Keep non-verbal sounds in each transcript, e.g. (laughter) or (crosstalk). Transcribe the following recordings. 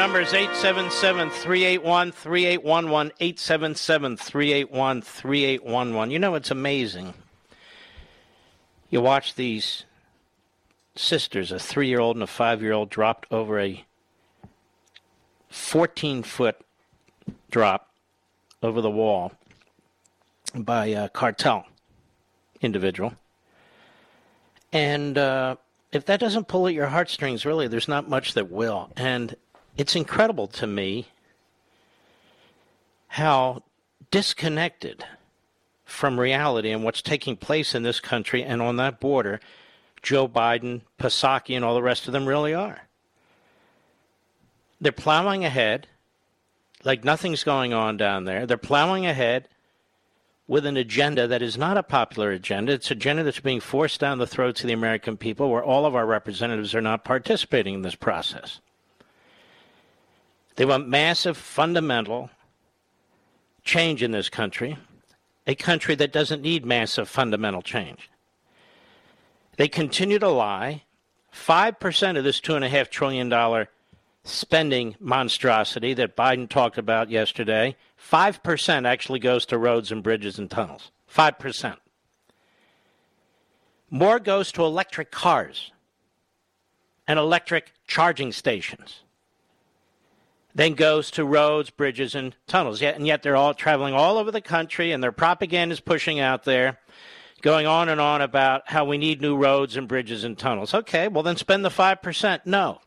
Number is 877 381 3811. 877 381 3811. You know, it's amazing. You watch these sisters, a three year old and a five year old, dropped over a 14 foot drop over the wall by a cartel individual. And, uh, if that doesn't pull at your heartstrings, really, there's not much that will. And it's incredible to me how disconnected from reality and what's taking place in this country and on that border Joe Biden, Psaki, and all the rest of them really are. They're plowing ahead like nothing's going on down there. They're plowing ahead with an agenda that is not a popular agenda. It's an agenda that's being forced down the throats of the American people, where all of our representatives are not participating in this process. They want massive, fundamental change in this country, a country that doesn't need massive, fundamental change. They continue to lie. 5% of this $2.5 trillion spending monstrosity that Biden talked about yesterday 5% actually goes to roads and bridges and tunnels. 5%. More goes to electric cars and electric charging stations than goes to roads, bridges, and tunnels. Yet, and yet they're all traveling all over the country, and their propaganda is pushing out there, going on and on about how we need new roads and bridges and tunnels. Okay, well, then spend the 5%. No.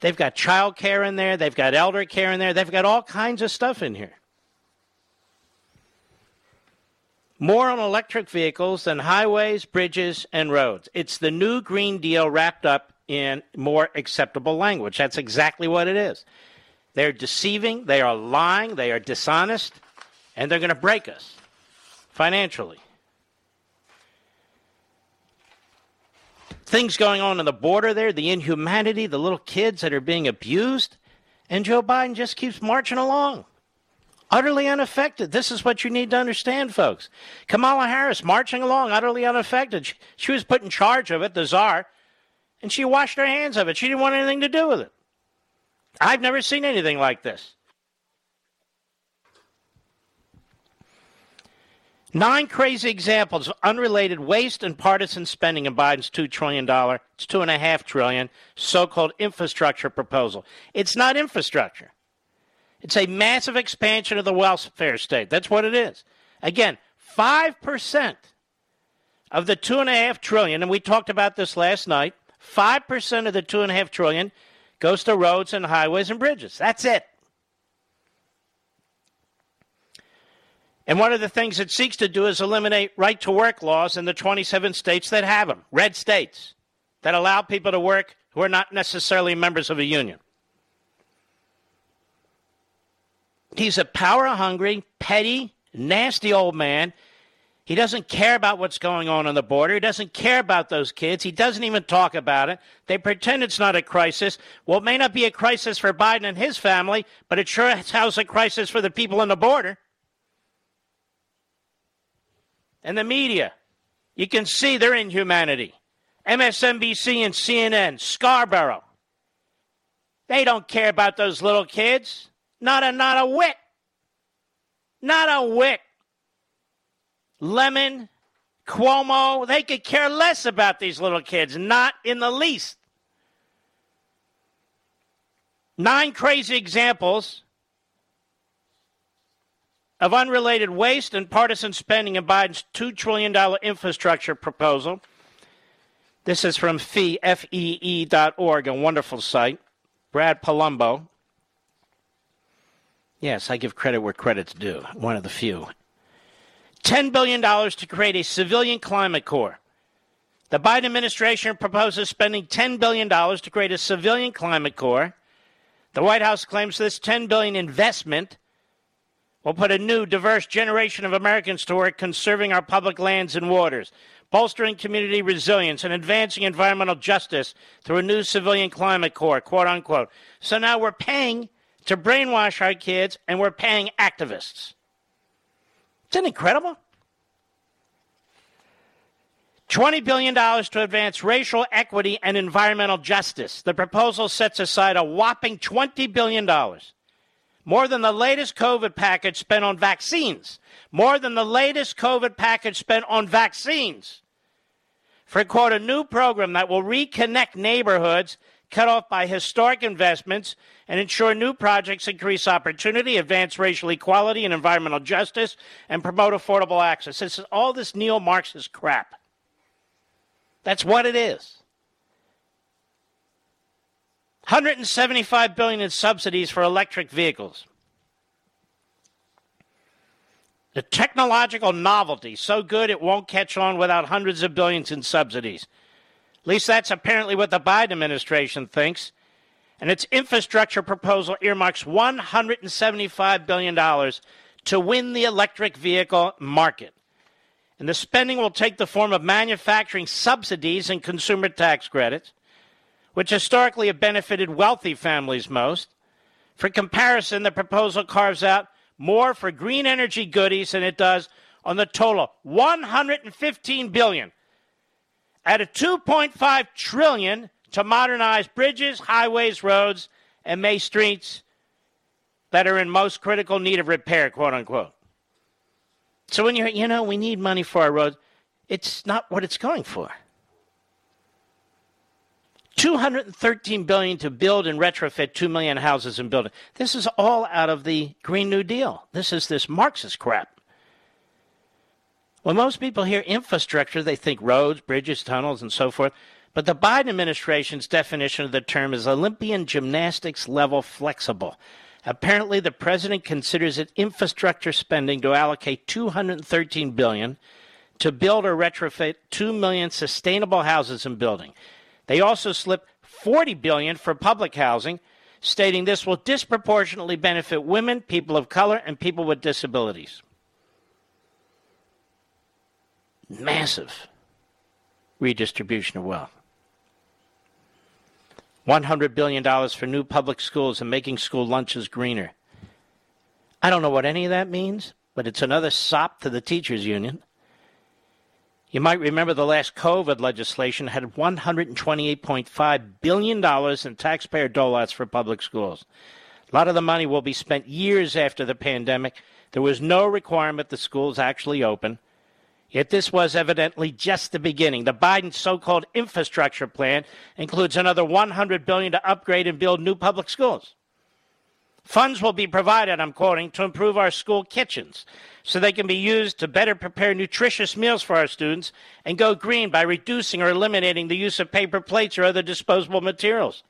They've got child care in there. They've got elder care in there. They've got all kinds of stuff in here. More on electric vehicles than highways, bridges, and roads. It's the new Green Deal wrapped up in more acceptable language. That's exactly what it is. They're deceiving, they are lying, they are dishonest, and they're going to break us financially. things going on on the border there, the inhumanity, the little kids that are being abused. And Joe Biden just keeps marching along. Utterly unaffected. This is what you need to understand, folks. Kamala Harris marching along, utterly unaffected. She, she was put in charge of it, the czar, and she washed her hands of it. She didn't want anything to do with it. I've never seen anything like this. Nine crazy examples of unrelated waste and partisan spending in Biden's $2 trillion, it's 2.5 trillion, so-called infrastructure proposal. It's not infrastructure. It's a massive expansion of the welfare state. That's what it is. Again, 5% of the 2.5 trillion, and we talked about this last night, 5% of the 2.5 trillion goes to roads and highways and bridges. That's it. And one of the things it seeks to do is eliminate right to work laws in the 27 states that have them, red states, that allow people to work who are not necessarily members of a union. He's a power hungry, petty, nasty old man. He doesn't care about what's going on on the border. He doesn't care about those kids. He doesn't even talk about it. They pretend it's not a crisis. Well, it may not be a crisis for Biden and his family, but it sure is a crisis for the people on the border and the media. You can see their inhumanity. MSNBC and CNN, Scarborough. They don't care about those little kids. Not a not a whit. Not a whit. Lemon, Cuomo, they could care less about these little kids, not in the least. Nine crazy examples of unrelated waste and partisan spending in Biden's $2 trillion infrastructure proposal. This is from fee, F-E-E dot org, a wonderful site. Brad Polumbo. Yes, I give credit where credit's due, one of the few. $10 billion to create a civilian climate corps. The Biden administration proposes spending $10 billion to create a civilian climate corps. The White House claims this 10 billion investment will put a new, diverse generation of Americans to work conserving our public lands and waters, bolstering community resilience, and advancing environmental justice through a new civilian climate corps, quote unquote. So now we're paying to brainwash our kids, and we're paying activists. Isn't it incredible? $20 billion to advance racial equity and environmental justice. The proposal sets aside a whopping $20 billion more than the latest COVID package spent on vaccines. More than the latest COVID package spent on vaccines. For, quote, a new program that will reconnect neighborhoods cut off by historic investments and ensure new projects increase opportunity, advance racial equality and environmental justice, and promote affordable access. This is all this neo Marxist crap. That's what it is. 175 billion in subsidies for electric vehicles. The technological novelty so good it won't catch on without hundreds of billions in subsidies. At least that's apparently what the Biden administration thinks. And its infrastructure proposal earmarks $175 billion to win the electric vehicle market. And the spending will take the form of manufacturing subsidies and consumer tax credits which historically have benefited wealthy families most. For comparison, the proposal carves out more for green energy goodies than it does on the total 115 billion at a 2.5 trillion to modernize bridges, highways, roads, and main streets that are in most critical need of repair, quote unquote. So when you're, you know, we need money for our roads, it's not what it's going for. 213 billion to build and retrofit 2 million houses and buildings. This is all out of the Green New Deal. This is this Marxist crap. When most people hear infrastructure, they think roads, bridges, tunnels, and so forth. But the Biden administration's definition of the term is Olympian gymnastics level flexible. Apparently, the president considers it infrastructure spending to allocate 213 billion to build or retrofit 2 million sustainable houses and buildings. They also slipped 40 billion for public housing, stating this will disproportionately benefit women, people of color, and people with disabilities. Massive redistribution of wealth. $100 billion for new public schools and making school lunches greener. I don't know what any of that means, but it's another sop to the teachers' union. You might remember the last COVID legislation had $128.5 billion in taxpayer doles for public schools. A lot of the money will be spent years after the pandemic. There was no requirement the schools actually open. Yet this was evidently just the beginning. The Biden so-called infrastructure plan includes another 100 billion to upgrade and build new public schools. Funds will be provided, I'm quoting, to improve our school kitchens so they can be used to better prepare nutritious meals for our students and go green by reducing or eliminating the use of paper plates or other disposable materials.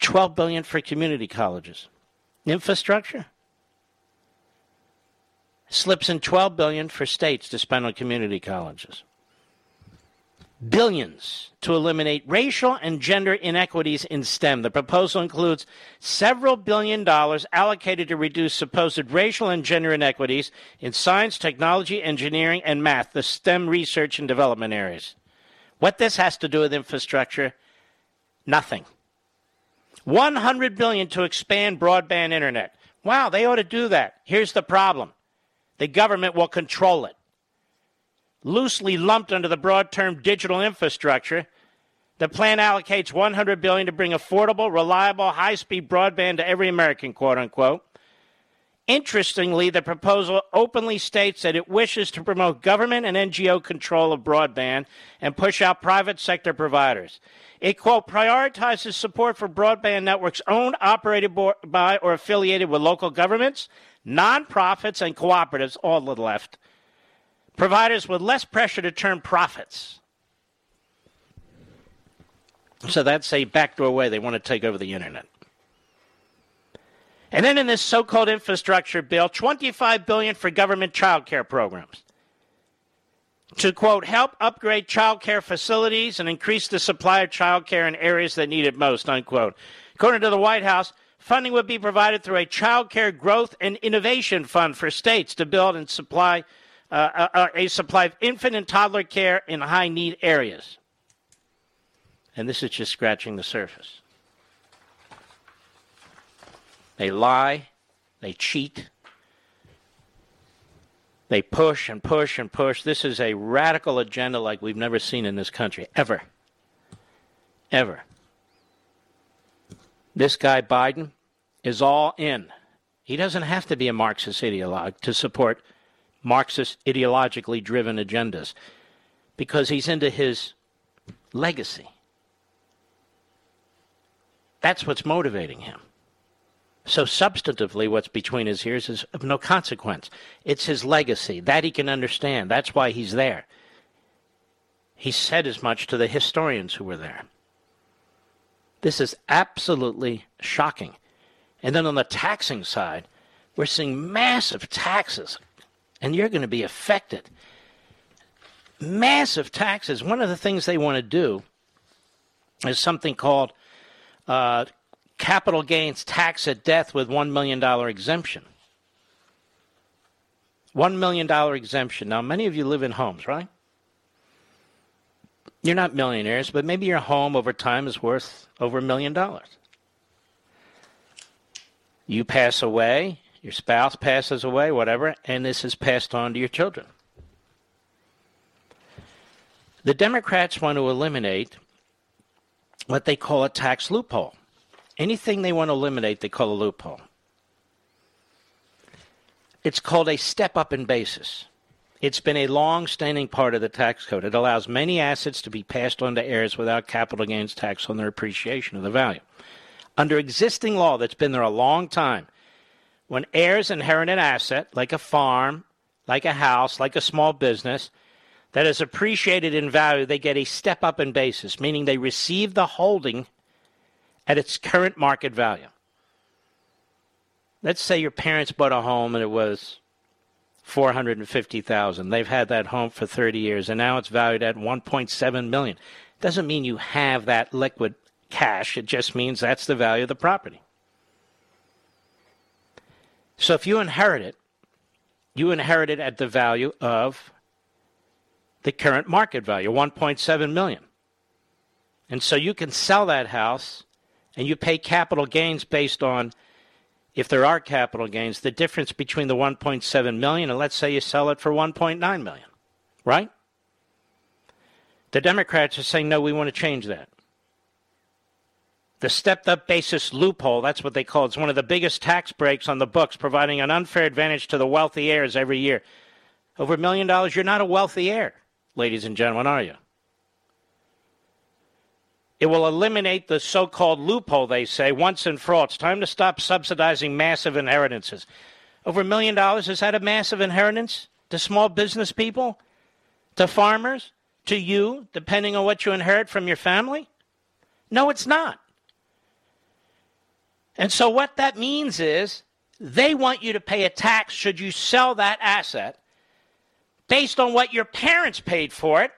12 billion for community colleges. Infrastructure slips in 12 billion for states to spend on community colleges. Billions to eliminate racial and gender inequities in STEM. The proposal includes several billion dollars allocated to reduce supposed racial and gender inequities in science, technology, engineering, and math, the STEM research and development areas. What this has to do with infrastructure? Nothing. 100 billion to expand broadband internet. Wow, they ought to do that. Here's the problem. The government will control it. Loosely lumped under the broad term digital infrastructure, the plan allocates 100 billion to bring affordable, reliable, high-speed broadband to every American, quote unquote. Interestingly, the proposal openly states that it wishes to promote government and NGO control of broadband and push out private sector providers. It, quote, prioritizes support for broadband networks owned, operated by, or affiliated with local governments, nonprofits, and cooperatives, all the left, providers with less pressure to turn profits. So that's a backdoor way they want to take over the internet. And then in this so-called infrastructure bill, 25 billion for government child care programs. To quote, help upgrade child care facilities and increase the supply of child care in areas that need it most, unquote. According to the White House, funding would be provided through a child care growth and innovation fund for states to build and supply uh, a, uh, uh, a supply of infant and toddler care in high need areas. And this is just scratching the surface. They lie, they cheat, they push and push and push. This is a radical agenda like we've never seen in this country, ever. Ever. This guy, Biden, is all in. He doesn't have to be a Marxist ideologue to support Marxist ideologically driven agendas because he's into his legacy. That's what's motivating him. So, substantively, what's between his ears is of no consequence. It's his legacy. That he can understand. That's why he's there. He said as much to the historians who were there. This is absolutely shocking. And then on the taxing side, we're seeing massive taxes, and you're going to be affected. Massive taxes. One of the things they want to do is something called uh, capital gains tax at death with $1 million exemption. $1 million exemption. Now, many of you live in homes, right? You're not millionaires, but maybe your home over time is worth over a million dollars. You pass away, your spouse passes away, whatever, and this is passed on to your children. The Democrats want to eliminate what they call a tax loophole. Anything they want to eliminate, they call a loophole. It's called a step up in basis. It's been a long standing part of the tax code. It allows many assets to be passed on to heirs without capital gains tax on their appreciation of the value. Under existing law that's been there a long time, when heirs inherit an asset, like a farm, like a house, like a small business, that is appreciated in value, they get a step up in basis, meaning they receive the holding at its current market value. Let's say your parents bought a home and it was 450,000. They've had that home for 30 years and now it's valued at 1.7 million. Doesn't mean you have that liquid cash. It just means that's the value of the property. So if you inherit it, you inherit it at the value of the current market value, 1.7 million. And so you can sell that house and you pay capital gains based on if there are capital gains, the difference between the 1.7 million and let's say you sell it for 1.9 million, right? The Democrats are saying no, we want to change that. The stepped up basis loophole, that's what they call it. It's one of the biggest tax breaks on the books, providing an unfair advantage to the wealthy heirs every year. Over a million dollars, you're not a wealthy heir, ladies and gentlemen, are you? It will eliminate the so called loophole, they say, once and for all. It's time to stop subsidizing massive inheritances. Over a million dollars, is that a massive inheritance to small business people? To farmers? To you, depending on what you inherit from your family? No, it's not. And so what that means is they want you to pay a tax should you sell that asset based on what your parents paid for it.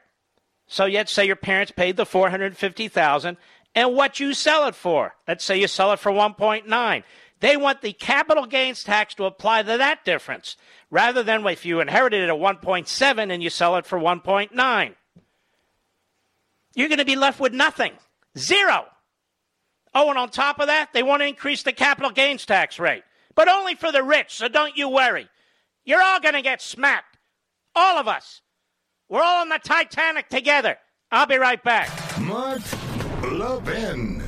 So yet say your parents paid the 450,000 and what you sell it for. Let's say you sell it for 1.9. They want the capital gains tax to apply to that difference rather than if you inherited it at 1.7 and you sell it for 1.9. You're going to be left with nothing. Zero. Oh, and on top of that, they want to increase the capital gains tax rate, but only for the rich, so don't you worry. You're all going to get smacked. All of us. We're all on the Titanic together. I'll be right back. Mark Levin.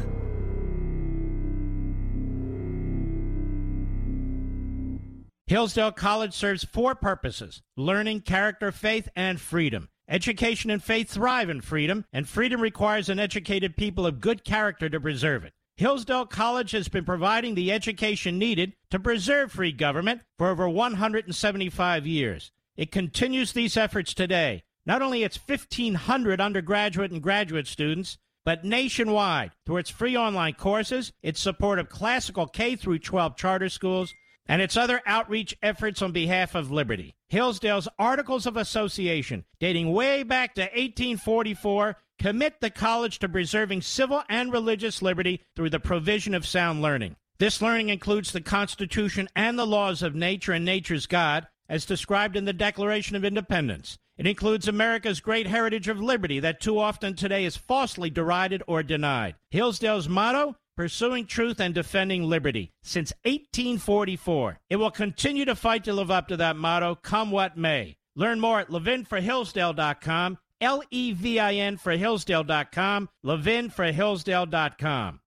Hillsdale College serves four purposes learning, character, faith, and freedom. Education and faith thrive in freedom, and freedom requires an educated people of good character to preserve it. Hillsdale College has been providing the education needed to preserve free government for over 175 years. It continues these efforts today. Not only its 1,500 undergraduate and graduate students, but nationwide through its free online courses, its support of classical K through 12 charter schools, and its other outreach efforts on behalf of liberty. Hillsdale's Articles of Association, dating way back to 1844, commit the college to preserving civil and religious liberty through the provision of sound learning. This learning includes the Constitution and the laws of nature and nature's God, as described in the Declaration of Independence. It includes America's great heritage of liberty that too often today is falsely derided or denied. Hillsdale's motto pursuing truth and defending liberty since 1844. It will continue to fight to live up to that motto, come what may. Learn more at levinforhillsdale.com, L E V I N for Hillsdale.com, levinforhillsdale.com.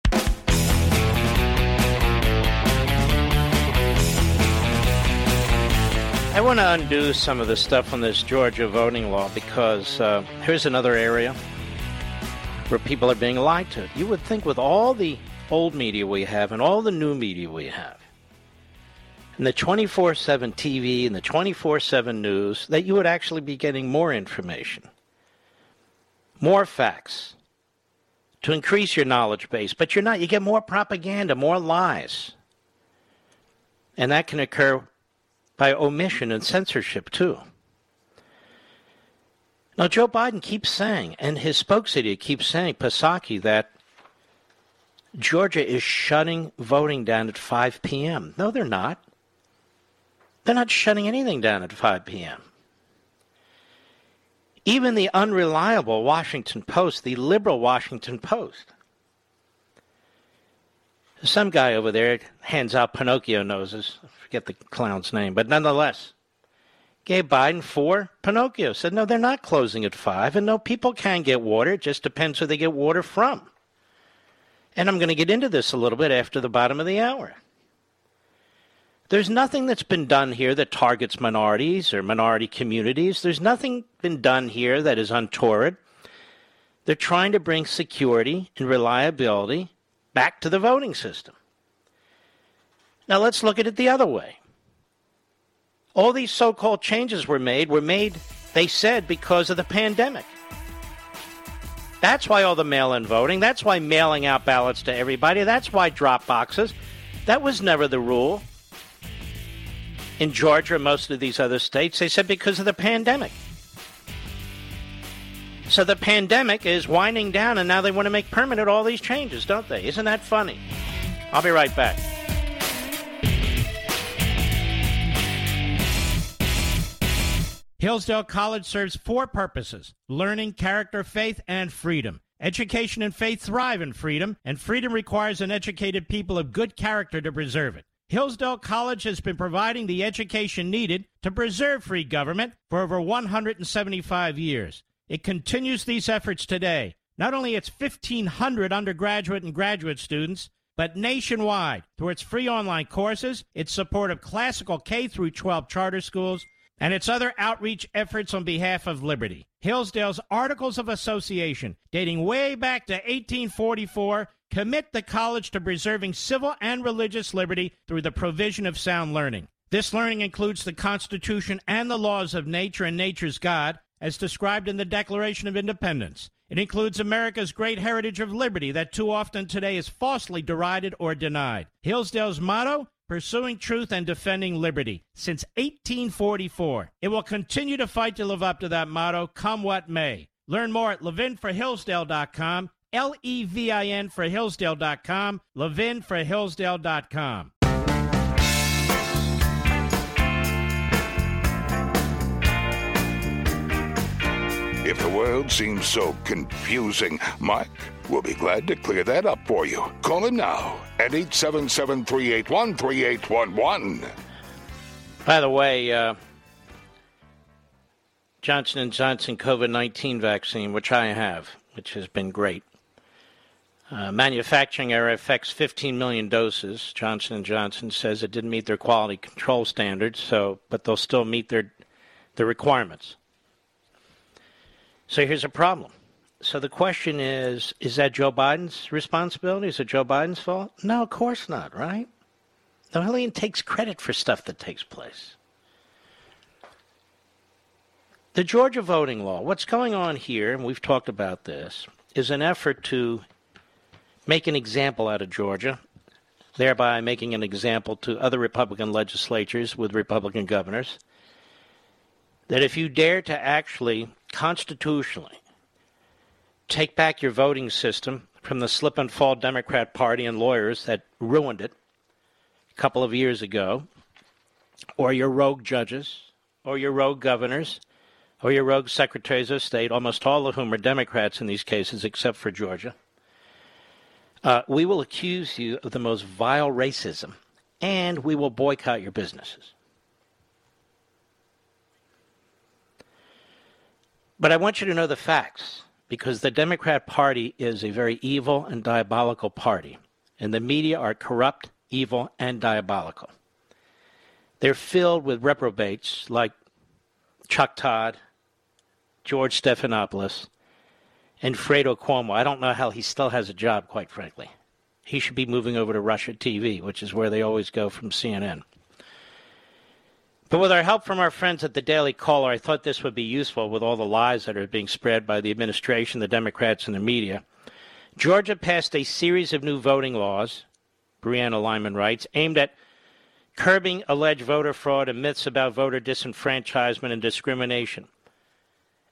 I want to undo some of the stuff on this Georgia voting law because uh, here's another area where people are being lied to. You would think, with all the old media we have and all the new media we have, and the 24 7 TV and the 24 7 news, that you would actually be getting more information, more facts to increase your knowledge base. But you're not. You get more propaganda, more lies. And that can occur by omission and censorship, too. Now, Joe Biden keeps saying, and his spokesman keeps saying, Psaki, that Georgia is shutting voting down at 5 p.m. No, they're not. They're not shutting anything down at 5 p.m. Even the unreliable Washington Post, the liberal Washington Post, some guy over there hands out Pinocchio noses. Forget the clown's name, but nonetheless, gave Biden four Pinocchio. Said, no, they're not closing at five. And no, people can get water. It just depends who they get water from. And I'm going to get into this a little bit after the bottom of the hour. There's nothing that's been done here that targets minorities or minority communities. There's nothing been done here that is untoward. They're trying to bring security and reliability back to the voting system. Now let's look at it the other way. All these so called changes were made, were made, they said, because of the pandemic. That's why all the mail in voting. That's why mailing out ballots to everybody. That's why drop boxes. That was never the rule. In Georgia and most of these other states, they said because of the pandemic. So the pandemic is winding down, and now they want to make permanent all these changes, don't they? Isn't that funny? I'll be right back. Hillsdale College serves four purposes learning, character, faith, and freedom. Education and faith thrive in freedom, and freedom requires an educated people of good character to preserve it. Hillsdale College has been providing the education needed to preserve free government for over 175 years. It continues these efforts today. Not only its 1,500 undergraduate and graduate students, but nationwide through its free online courses, its support of classical K through 12 charter schools, and its other outreach efforts on behalf of liberty. Hillsdale's Articles of Association, dating way back to 1844, commit the college to preserving civil and religious liberty through the provision of sound learning. This learning includes the Constitution and the laws of nature and nature's God, as described in the Declaration of Independence. It includes America's great heritage of liberty that too often today is falsely derided or denied. Hillsdale's motto pursuing truth and defending liberty since 1844. It will continue to fight to live up to that motto, come what may. Learn more at levinforhillsdale.com, L E V I N for Hillsdale.com, levinforhillsdale.com. If the world seems so confusing, Mike will be glad to clear that up for you. Call him now at 877 381 3811. By the way, uh, Johnson & Johnson COVID-19 vaccine, which I have, which has been great. Uh, manufacturing error affects 15 million doses. Johnson & Johnson says it didn't meet their quality control standards, so but they'll still meet their the requirements. So here's a problem. So the question is is that Joe Biden's responsibility? Is it Joe Biden's fault? No, of course not, right? No, Hellion takes credit for stuff that takes place. The Georgia voting law, what's going on here, and we've talked about this, is an effort to make an example out of Georgia, thereby making an example to other Republican legislatures with Republican governors. That if you dare to actually constitutionally take back your voting system from the slip and fall Democrat Party and lawyers that ruined it a couple of years ago, or your rogue judges, or your rogue governors, or your rogue secretaries of state, almost all of whom are Democrats in these cases, except for Georgia, uh, we will accuse you of the most vile racism and we will boycott your businesses. But I want you to know the facts because the Democrat Party is a very evil and diabolical party, and the media are corrupt, evil, and diabolical. They're filled with reprobates like Chuck Todd, George Stephanopoulos, and Fredo Cuomo. I don't know how he still has a job, quite frankly. He should be moving over to Russia TV, which is where they always go from CNN. But with our help from our friends at the Daily Caller, I thought this would be useful with all the lies that are being spread by the administration, the Democrats, and the media. Georgia passed a series of new voting laws, Brianna Lyman writes, aimed at curbing alleged voter fraud and myths about voter disenfranchisement and discrimination.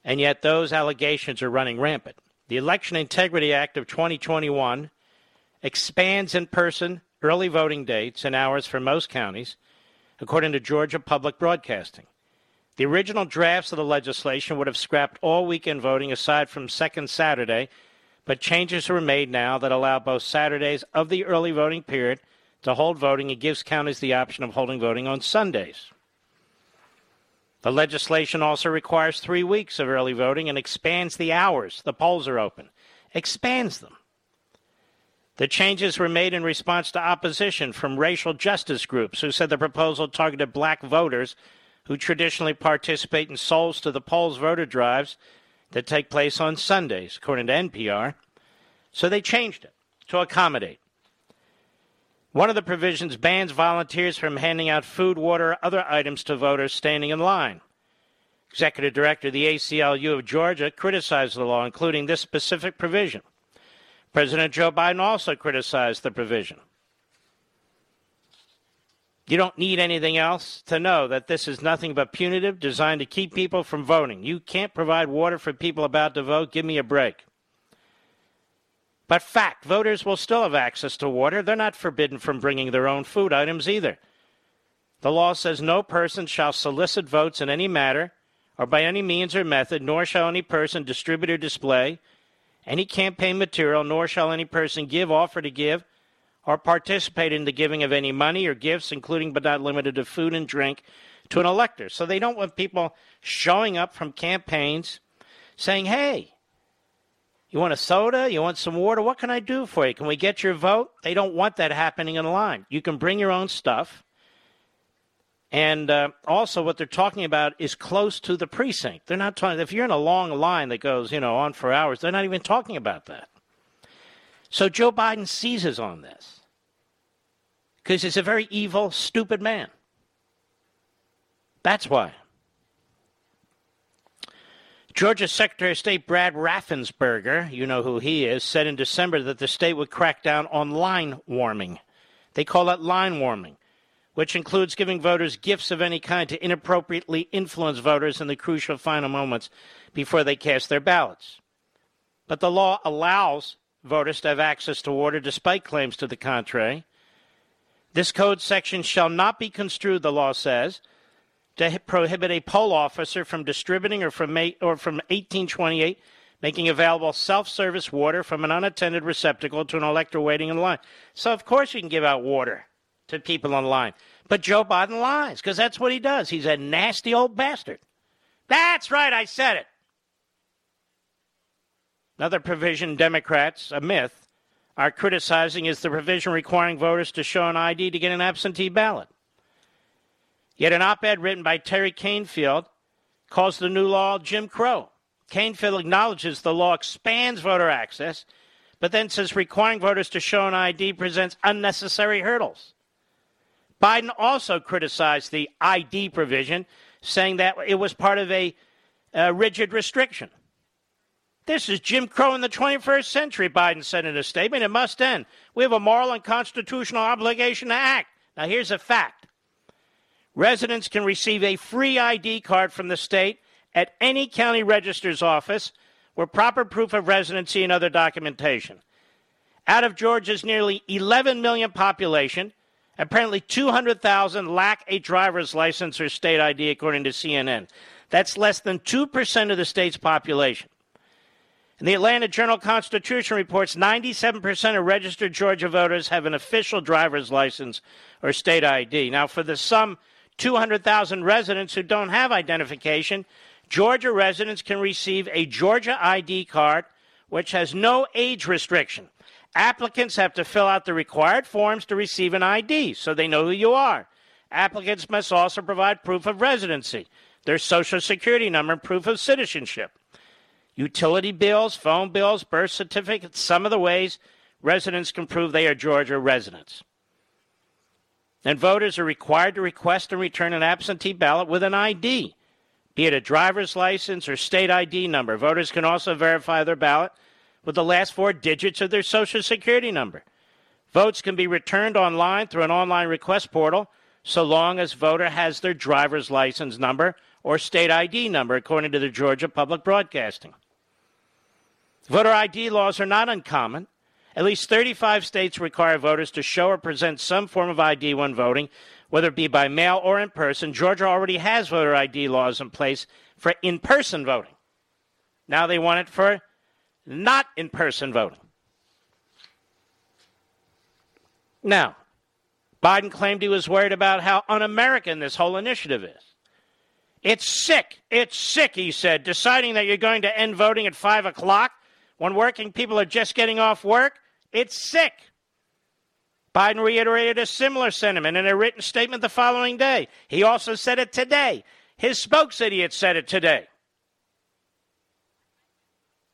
And yet those allegations are running rampant. The Election Integrity Act of 2021 expands in person early voting dates and hours for most counties according to Georgia Public Broadcasting. The original drafts of the legislation would have scrapped all weekend voting aside from second Saturday, but changes were made now that allow both Saturdays of the early voting period to hold voting and gives counties the option of holding voting on Sundays. The legislation also requires three weeks of early voting and expands the hours the polls are open. Expands them. The changes were made in response to opposition from racial justice groups who said the proposal targeted black voters who traditionally participate in souls to the polls voter drives that take place on Sundays, according to NPR. So they changed it to accommodate. One of the provisions bans volunteers from handing out food, water, or other items to voters standing in line. Executive Director of the ACLU of Georgia criticized the law, including this specific provision. President Joe Biden also criticized the provision. You don't need anything else to know that this is nothing but punitive, designed to keep people from voting. You can't provide water for people about to vote. Give me a break. But fact, voters will still have access to water. They're not forbidden from bringing their own food items either. The law says no person shall solicit votes in any matter or by any means or method, nor shall any person distribute or display any campaign material, nor shall any person give, offer to give, or participate in the giving of any money or gifts, including but not limited to food and drink, to an elector. So they don't want people showing up from campaigns saying, hey, you want a soda? You want some water? What can I do for you? Can we get your vote? They don't want that happening in line. You can bring your own stuff. And uh, also, what they're talking about is close to the precinct. They're not talking, if you're in a long line that goes, you know, on for hours, they're not even talking about that. So Joe Biden seizes on this because he's a very evil, stupid man. That's why. Georgia Secretary of State Brad Raffensperger, you know who he is, said in December that the state would crack down on line warming. They call it line warming, which includes giving voters gifts of any kind to inappropriately influence voters in the crucial final moments before they cast their ballots. But the law allows voters to have access to water despite claims to the contrary. This code section shall not be construed, the law says, to prohibit a poll officer from distributing or from, or from 1828 making available self-service water from an unattended receptacle to an elector waiting in line. So of course you can give out water to people in line. But Joe Biden lies because that's what he does. He's a nasty old bastard. That's right, I said it. Another provision Democrats, a myth, are criticizing is the provision requiring voters to show an ID to get an absentee ballot. Yet an op ed written by Terry Canfield calls the new law Jim Crow. Canfield acknowledges the law expands voter access, but then says requiring voters to show an ID presents unnecessary hurdles. Biden also criticized the ID provision, saying that it was part of a, a rigid restriction. This is Jim Crow in the 21st century, Biden said in a statement. It must end. We have a moral and constitutional obligation to act. Now, here's a fact residents can receive a free ID card from the state at any county registrar's office with proper proof of residency and other documentation. Out of Georgia's nearly 11 million population, apparently 200,000 lack a driver's license or state ID, according to CNN. That's less than 2% of the state's population. And the Atlanta Journal Constitution reports 97% of registered Georgia voters have an official driver's license or state ID. Now, for the some 200,000 residents who don't have identification, Georgia residents can receive a Georgia ID card which has no age restriction. Applicants have to fill out the required forms to receive an ID so they know who you are. Applicants must also provide proof of residency, their social security number, and proof of citizenship. Utility bills, phone bills, birth certificates, some of the ways residents can prove they are Georgia residents. And voters are required to request and return an absentee ballot with an ID be it a driver's license or state ID number. Voters can also verify their ballot with the last four digits of their Social Security number. Votes can be returned online through an online request portal so long as voter has their driver's license number or state ID number, according to the Georgia Public Broadcasting. Voter ID laws are not uncommon. At least 35 states require voters to show or present some form of ID when voting, whether it be by mail or in person. Georgia already has voter ID laws in place for in person voting. Now they want it for not in person voting. Now, Biden claimed he was worried about how un American this whole initiative is. It's sick. It's sick, he said, deciding that you're going to end voting at 5 o'clock when working people are just getting off work. It's sick. Biden reiterated a similar sentiment in a written statement the following day. He also said it today. His spokesidiot said it today.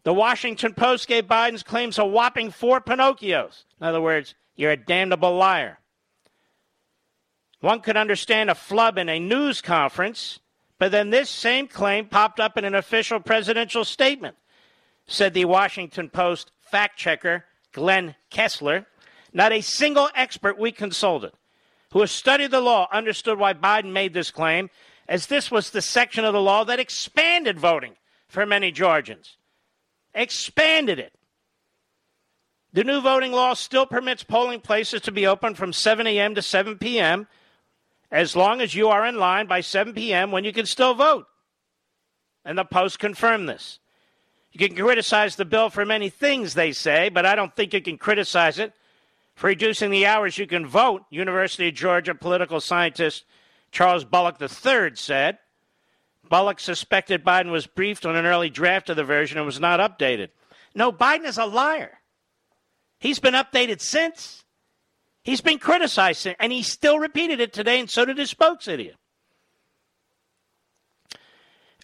The Washington Post gave Biden's claims a whopping four Pinocchios. In other words, you're a damnable liar. One could understand a flub in a news conference, but then this same claim popped up in an official presidential statement, said the Washington Post fact checker Glenn Kessler. Not a single expert we consulted who has studied the law understood why Biden made this claim, as this was the section of the law that expanded voting for many Georgians. Expanded it. The new voting law still permits polling places to be open from 7 a.m. to 7 p.m. as long as you are in line by 7 p.m. when you can still vote. And the Post confirmed this. You can criticize the bill for many things, they say, but I don't think you can criticize it for reducing the hours you can vote, University of Georgia political scientist Charles Bullock III said. Bullock suspected Biden was briefed on an early draft of the version and was not updated. No, Biden is a liar. He's been updated since. He's been criticized, and he still repeated it today, and so did his spokesidiot.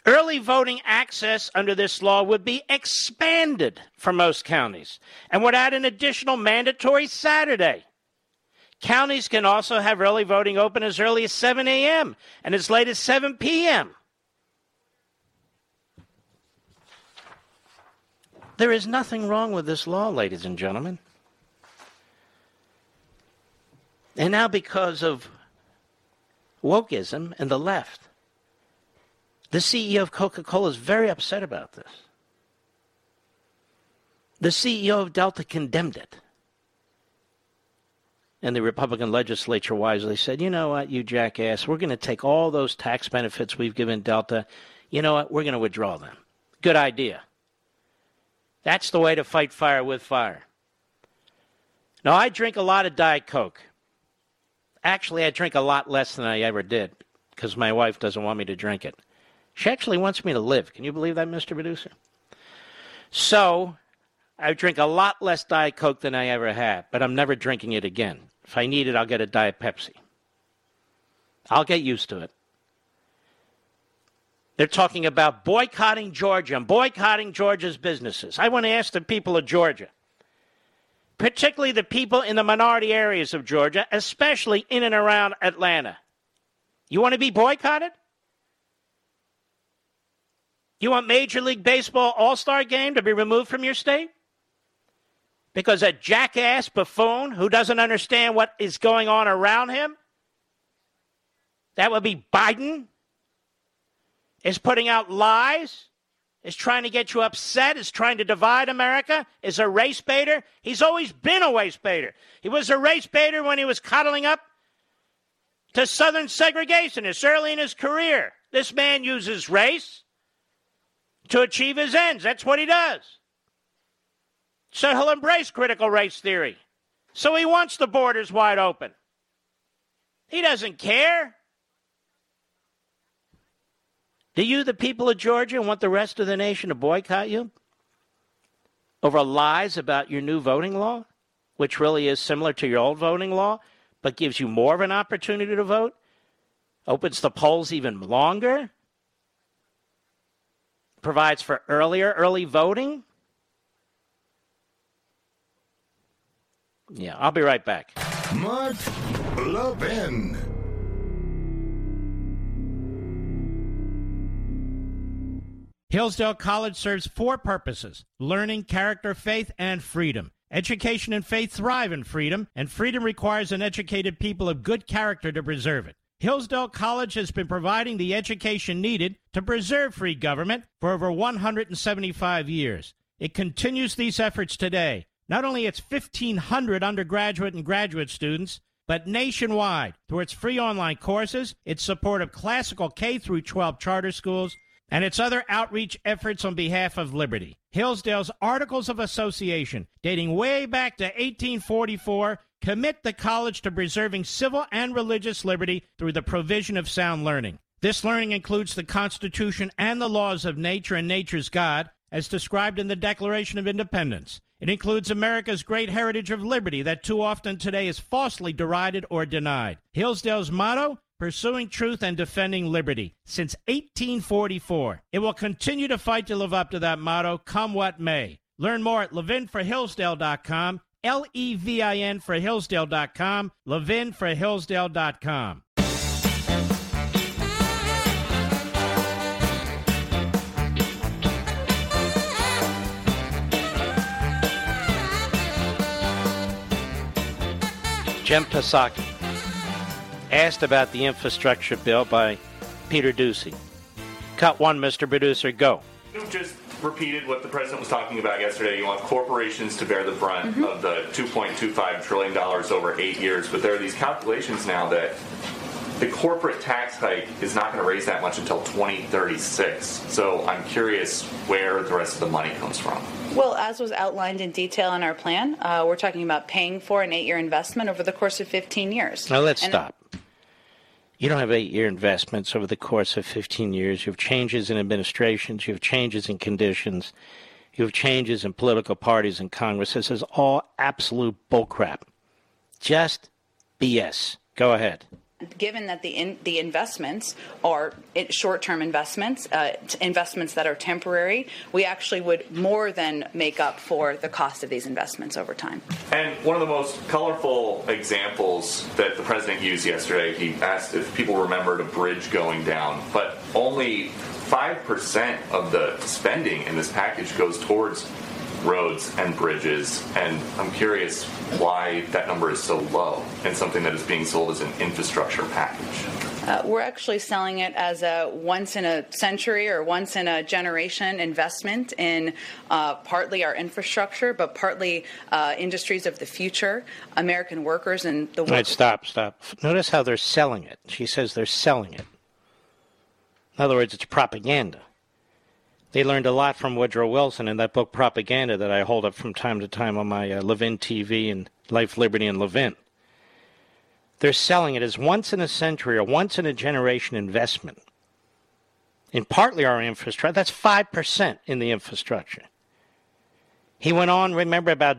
Early voting access under this law would be expanded for most counties and would add an additional mandatory Saturday. Counties can also have early voting open as early as 7 a.m. and as late as 7 p.m. There is nothing wrong with this law, ladies and gentlemen. And now, because of wokeism and the left, the CEO of Coca Cola is very upset about this. The CEO of Delta condemned it. And the Republican legislature wisely said, you know what, you jackass, we're going to take all those tax benefits we've given Delta. You know what, we're going to withdraw them. Good idea. That's the way to fight fire with fire. Now, I drink a lot of Diet Coke. Actually, I drink a lot less than I ever did because my wife doesn't want me to drink it. She actually wants me to live. Can you believe that, Mr. Producer? So, I drink a lot less Diet Coke than I ever have, but I'm never drinking it again. If I need it, I'll get a Diet Pepsi. I'll get used to it. They're talking about boycotting Georgia and boycotting Georgia's businesses. I want to ask the people of Georgia, particularly the people in the minority areas of Georgia, especially in and around Atlanta. You want to be boycotted? You want Major League Baseball All Star game to be removed from your state? Because a jackass buffoon who doesn't understand what is going on around him, that would be Biden, is putting out lies, is trying to get you upset, is trying to divide America, is a race baiter. He's always been a race baiter. He was a race baiter when he was cuddling up to Southern segregationists early in his career. This man uses race to achieve his ends. That's what he does. So he'll embrace critical race theory. So he wants the borders wide open. He doesn't care. Do you, the people of Georgia, want the rest of the nation to boycott you over lies about your new voting law, which really is similar to your old voting law, but gives you more of an opportunity to vote? Opens the polls even longer? provides for earlier early voting. Yeah, I'll be right back. Mark Levin. Hillsdale College serves four purposes learning, character, faith, and freedom. Education and faith thrive in freedom, and freedom requires an educated people of good character to preserve it. Hillsdale College has been providing the education needed to preserve free government for over 175 years. It continues these efforts today. Not only its 1,500 undergraduate and graduate students, but nationwide through its free online courses, its support of classical K through 12 charter schools, and its other outreach efforts on behalf of liberty. Hillsdale's Articles of Association, dating way back to 1844, commit the college to preserving civil and religious liberty through the provision of sound learning. This learning includes the Constitution and the laws of nature and nature's God, as described in the Declaration of Independence. It includes America's great heritage of liberty that too often today is falsely derided or denied. Hillsdale's motto pursuing truth and defending liberty since 1844. It will continue to fight to live up to that motto, come what may. Learn more at levinforhillsdale.com, L E V I N for Hillsdale.com, levinforhillsdale.com. Jen Psaki asked about the infrastructure bill by Peter Doocy. Cut one, Mr. Producer, go. You just repeated what the president was talking about yesterday. You want corporations to bear the brunt mm-hmm. of the $2.25 trillion over eight years, but there are these calculations now that the corporate tax hike is not going to raise that much until 2036. So I'm curious where the rest of the money comes from. Well, as was outlined in detail in our plan, uh, we're talking about paying for an eight year investment over the course of 15 years. Now, let's and stop. You don't have eight year investments over the course of 15 years. You have changes in administrations, you have changes in conditions, you have changes in political parties in Congress. This is all absolute bullcrap. Just BS. Go ahead given that the in, the investments are short-term investments, uh, investments that are temporary, we actually would more than make up for the cost of these investments over time. And one of the most colorful examples that the president used yesterday, he asked if people remembered a bridge going down, but only 5% of the spending in this package goes towards roads and bridges. And I'm curious why that number is so low and something that is being sold as an infrastructure package. Uh, we're actually selling it as a once in a century or once in a generation investment in uh, partly our infrastructure, but partly uh, industries of the future, American workers, and the. Work- right, stop, stop. Notice how they're selling it. She says they're selling it. In other words, it's propaganda. They learned a lot from Woodrow Wilson in that book, Propaganda, that I hold up from time to time on my uh, Levin TV and Life, Liberty, and Levin. They're selling it as once in a century or once in a generation investment in partly our infrastructure. That's 5% in the infrastructure. He went on, remember, about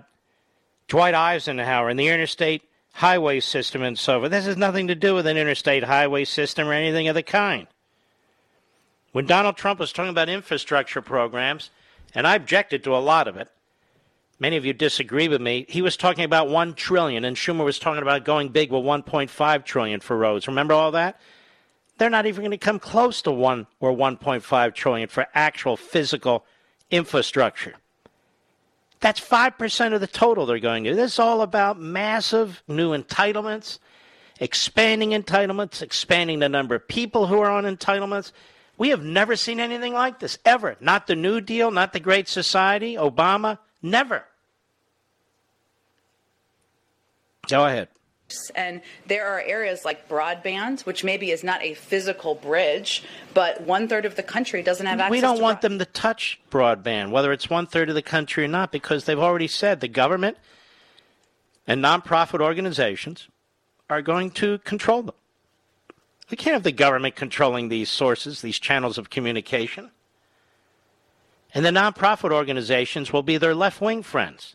Dwight Eisenhower and the interstate highway system and so forth. This has nothing to do with an interstate highway system or anything of the kind. When Donald Trump was talking about infrastructure programs, and I objected to a lot of it, many of you disagree with me. He was talking about 1 trillion and Schumer was talking about going big with 1.5 trillion for roads. Remember all that? They're not even going to come close to 1 or 1.5 trillion for actual physical infrastructure. That's 5% of the total they're going to. This is all about massive new entitlements, expanding entitlements, expanding the number of people who are on entitlements, we have never seen anything like this, ever. Not the New Deal, not the Great Society, Obama, never. Go ahead. And there are areas like broadband, which maybe is not a physical bridge, but one third of the country doesn't have access. To it. We don't want them to touch broadband, whether it's one third of the country or not, because they've already said the government and nonprofit organizations are going to control them. We can't have the government controlling these sources, these channels of communication. And the nonprofit organizations will be their left wing friends.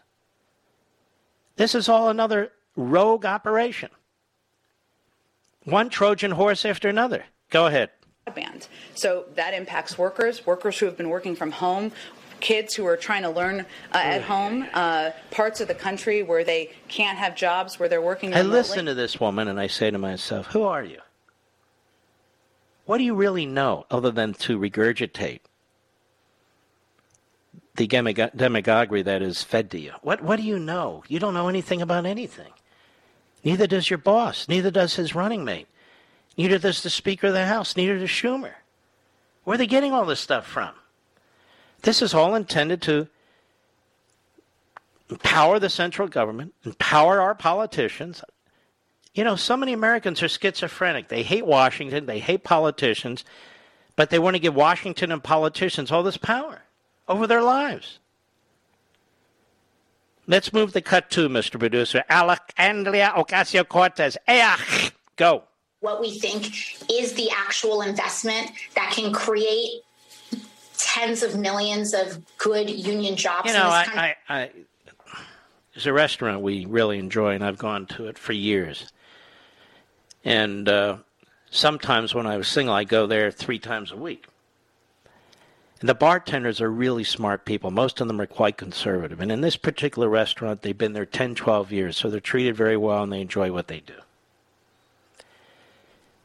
This is all another rogue operation. One Trojan horse after another. Go ahead. So that impacts workers, workers who have been working from home, kids who are trying to learn uh, at home, uh, parts of the country where they can't have jobs, where they're working. Remotely. I listen to this woman and I say to myself, "Who are you? What do you really know other than to regurgitate the demagoguery that is fed to you? What, what do you know? You don't know anything about anything. Neither does your boss. Neither does his running mate. Neither does the Speaker of the House. Neither does Schumer. Where are they getting all this stuff from? This is all intended to empower the central government, empower our politicians, you know, so many Americans are schizophrenic. They hate Washington, they hate politicians, but they want to give Washington and politicians all this power over their lives. Let's move the cut to, Mr. Producer. Alexandria Ocasio Cortez. Eh go. What we think is the actual investment that can create tens of millions of good union jobs. You know, I, I, I, there's a restaurant we really enjoy, and I've gone to it for years. And uh, sometimes when I was single, I go there three times a week. And the bartenders are really smart people. Most of them are quite conservative. And in this particular restaurant, they've been there 10, 12 years, so they're treated very well and they enjoy what they do.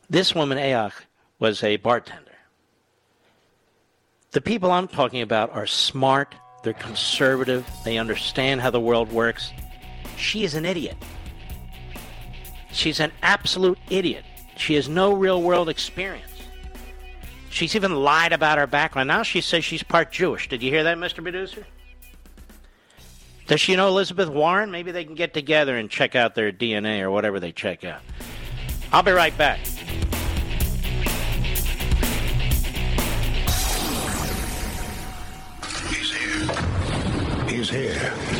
This woman, Ayach, was a bartender. The people I'm talking about are smart, they're conservative, they understand how the world works. She is an idiot. She's an absolute idiot. She has no real world experience. She's even lied about her background. Now she says she's part Jewish. Did you hear that, Mr. Producer? Does she know Elizabeth Warren? Maybe they can get together and check out their DNA or whatever they check out. I'll be right back. He's here. He's here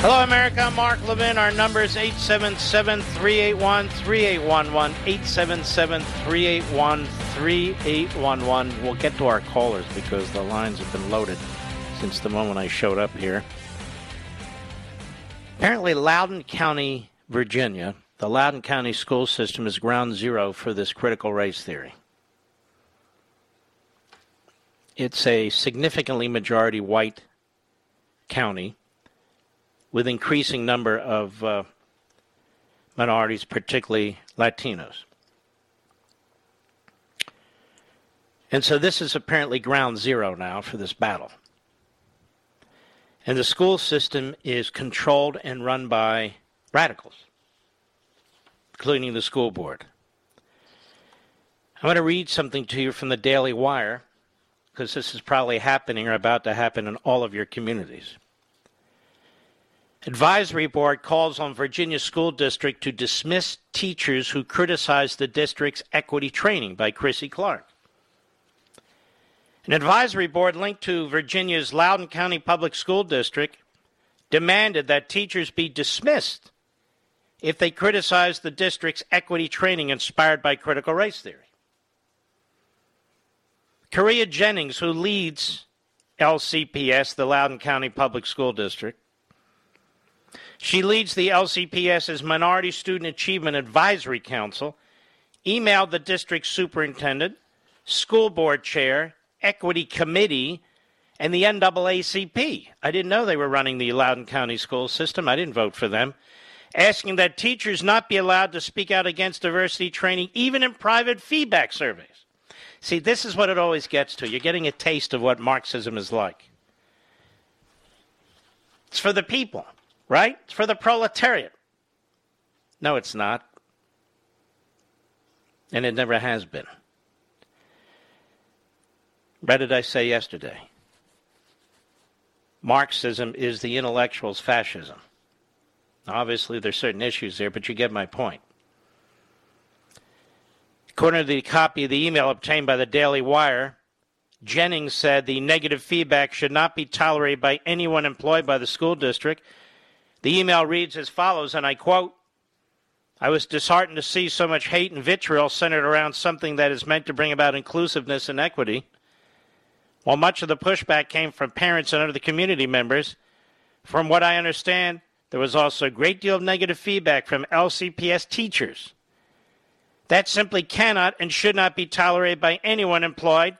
Hello, America. I'm Mark Levin. Our number is 877 381 3811. 877 381 3811. We'll get to our callers because the lines have been loaded since the moment I showed up here. Apparently, Loudoun County, Virginia, the Loudoun County school system is ground zero for this critical race theory. it's a significantly majority white county with increasing number of uh, minorities, particularly Latinos. And so this is apparently ground zero now for this battle. And the school system is controlled and run by radicals, including the school board. I'm going to read something to you from the Daily Wire because this is probably happening or about to happen in all of your communities. Advisory board calls on Virginia School District to dismiss teachers who criticize the district's equity training by Chrissy Clark. An advisory board linked to Virginia's Loudoun County Public School District demanded that teachers be dismissed if they criticize the district's equity training inspired by critical race theory. Korea Jennings, who leads LCPS, the Loudoun County Public School District, she leads the LCPS's Minority Student Achievement Advisory Council, emailed the district superintendent, school board chair, Equity Committee and the NAACP. I didn't know they were running the Loudoun County school system. I didn't vote for them. Asking that teachers not be allowed to speak out against diversity training, even in private feedback surveys. See, this is what it always gets to. You're getting a taste of what Marxism is like. It's for the people, right? It's for the proletariat. No, it's not. And it never has been. What did I say yesterday? Marxism is the intellectual's fascism. Obviously, there's certain issues there, but you get my point. According to the copy of the email obtained by the Daily Wire, Jennings said the negative feedback should not be tolerated by anyone employed by the school district. The email reads as follows, and I quote I was disheartened to see so much hate and vitriol centered around something that is meant to bring about inclusiveness and equity. While much of the pushback came from parents and other community members, from what I understand, there was also a great deal of negative feedback from LCPS teachers. That simply cannot and should not be tolerated by anyone employed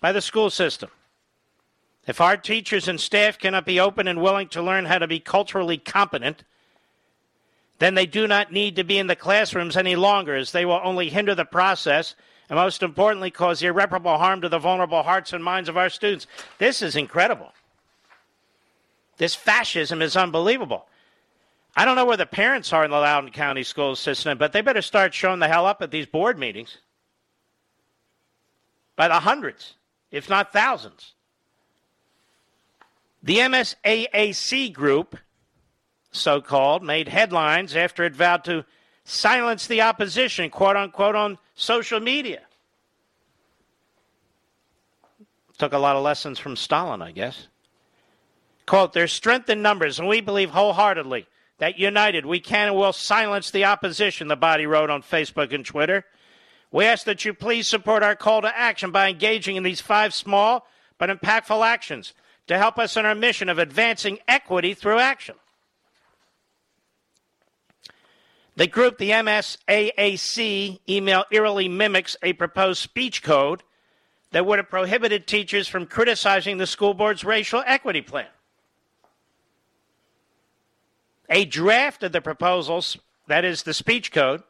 by the school system. If our teachers and staff cannot be open and willing to learn how to be culturally competent, then they do not need to be in the classrooms any longer, as they will only hinder the process and most importantly, cause irreparable harm to the vulnerable hearts and minds of our students. This is incredible. This fascism is unbelievable. I don't know where the parents are in the Loudoun County school system, but they better start showing the hell up at these board meetings by the hundreds, if not thousands. The MSAAC group, so called, made headlines after it vowed to silence the opposition, quote unquote, on social media. Took a lot of lessons from Stalin, I guess. Quote, there's strength in numbers, and we believe wholeheartedly that united we can and will silence the opposition, the body wrote on Facebook and Twitter. We ask that you please support our call to action by engaging in these five small but impactful actions to help us in our mission of advancing equity through action. The group, the MSAAC email eerily mimics a proposed speech code that would have prohibited teachers from criticizing the school board's racial equity plan. A draft of the proposals, that is the speech code,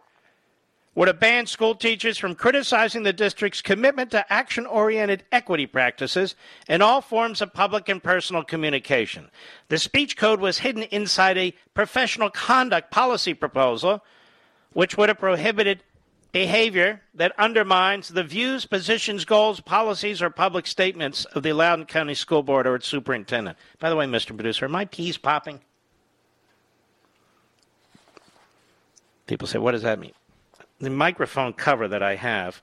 would have banned school teachers from criticizing the district's commitment to action oriented equity practices in all forms of public and personal communication. The speech code was hidden inside a professional conduct policy proposal, which would have prohibited behavior that undermines the views, positions, goals, policies, or public statements of the Loudoun County School Board or its superintendent. By the way, Mr. Producer, are my peas popping? People say, what does that mean? The microphone cover that I have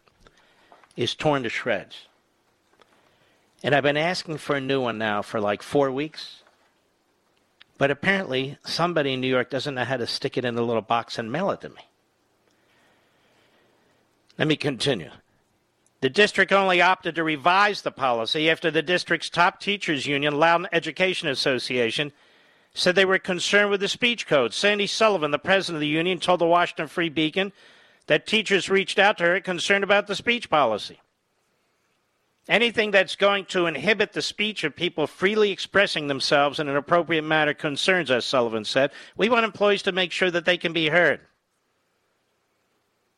is torn to shreds. And I've been asking for a new one now for like four weeks. But apparently, somebody in New York doesn't know how to stick it in a little box and mail it to me. Let me continue. The district only opted to revise the policy after the district's top teachers union, Loudoun Education Association, said they were concerned with the speech code. Sandy Sullivan, the president of the union, told the Washington Free Beacon that teachers reached out to her concerned about the speech policy. Anything that's going to inhibit the speech of people freely expressing themselves in an appropriate manner concerns us, Sullivan said. We want employees to make sure that they can be heard.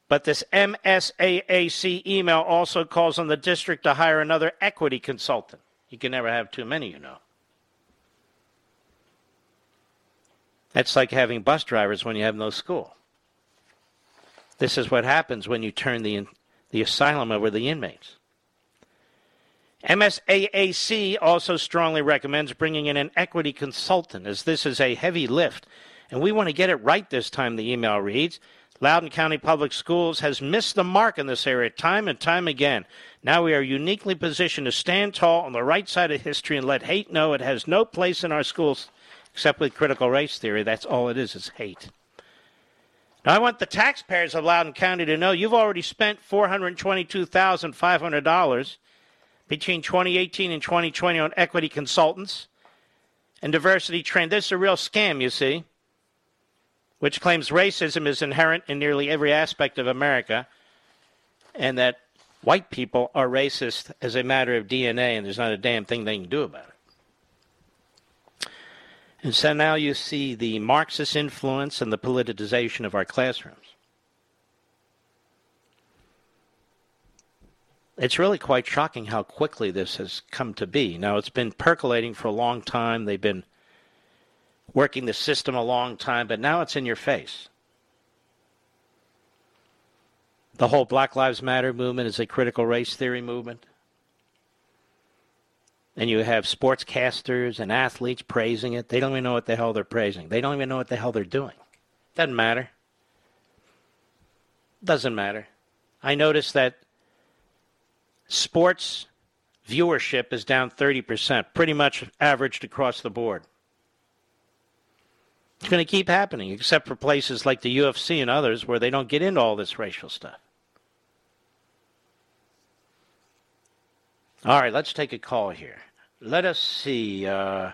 But this MSAAC email also calls on the district to hire another equity consultant. You can never have too many, you know. That's like having bus drivers when you have no school. This is what happens when you turn the, the asylum over the inmates. MSAAC also strongly recommends bringing in an equity consultant, as this is a heavy lift, and we want to get it right this time, the email reads. Loudoun County Public Schools has missed the mark in this area time and time again. Now we are uniquely positioned to stand tall on the right side of history and let hate know it has no place in our schools except with critical race theory. That's all it is, is hate. Now, I want the taxpayers of Loudoun County to know you've already spent $422,500 between 2018 and 2020 on equity consultants and diversity training. This is a real scam, you see, which claims racism is inherent in nearly every aspect of America and that white people are racist as a matter of DNA and there's not a damn thing they can do about it. And so now you see the Marxist influence and the politicization of our classrooms. It's really quite shocking how quickly this has come to be. Now, it's been percolating for a long time. They've been working the system a long time, but now it's in your face. The whole Black Lives Matter movement is a critical race theory movement and you have sportscasters and athletes praising it. They don't even know what the hell they're praising. They don't even know what the hell they're doing. Doesn't matter. Doesn't matter. I noticed that sports viewership is down 30%, pretty much averaged across the board. It's going to keep happening, except for places like the UFC and others where they don't get into all this racial stuff. All right, let's take a call here. Let us see. Uh,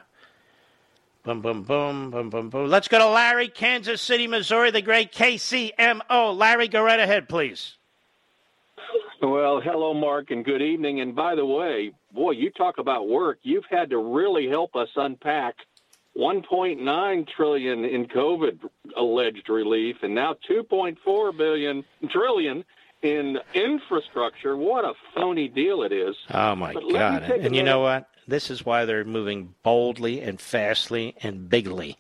boom, boom, boom, boom, boom, boom. Let's go to Larry, Kansas City, Missouri, the great KCMO. Larry, go right ahead, please. Well, hello, Mark, and good evening. And by the way, boy, you talk about work. You've had to really help us unpack 1.9 trillion in COVID alleged relief, and now 2.4 billion trillion in infrastructure. What a phony deal it is. Oh my God! And you know what? This is why they're moving boldly and fastly and bigly,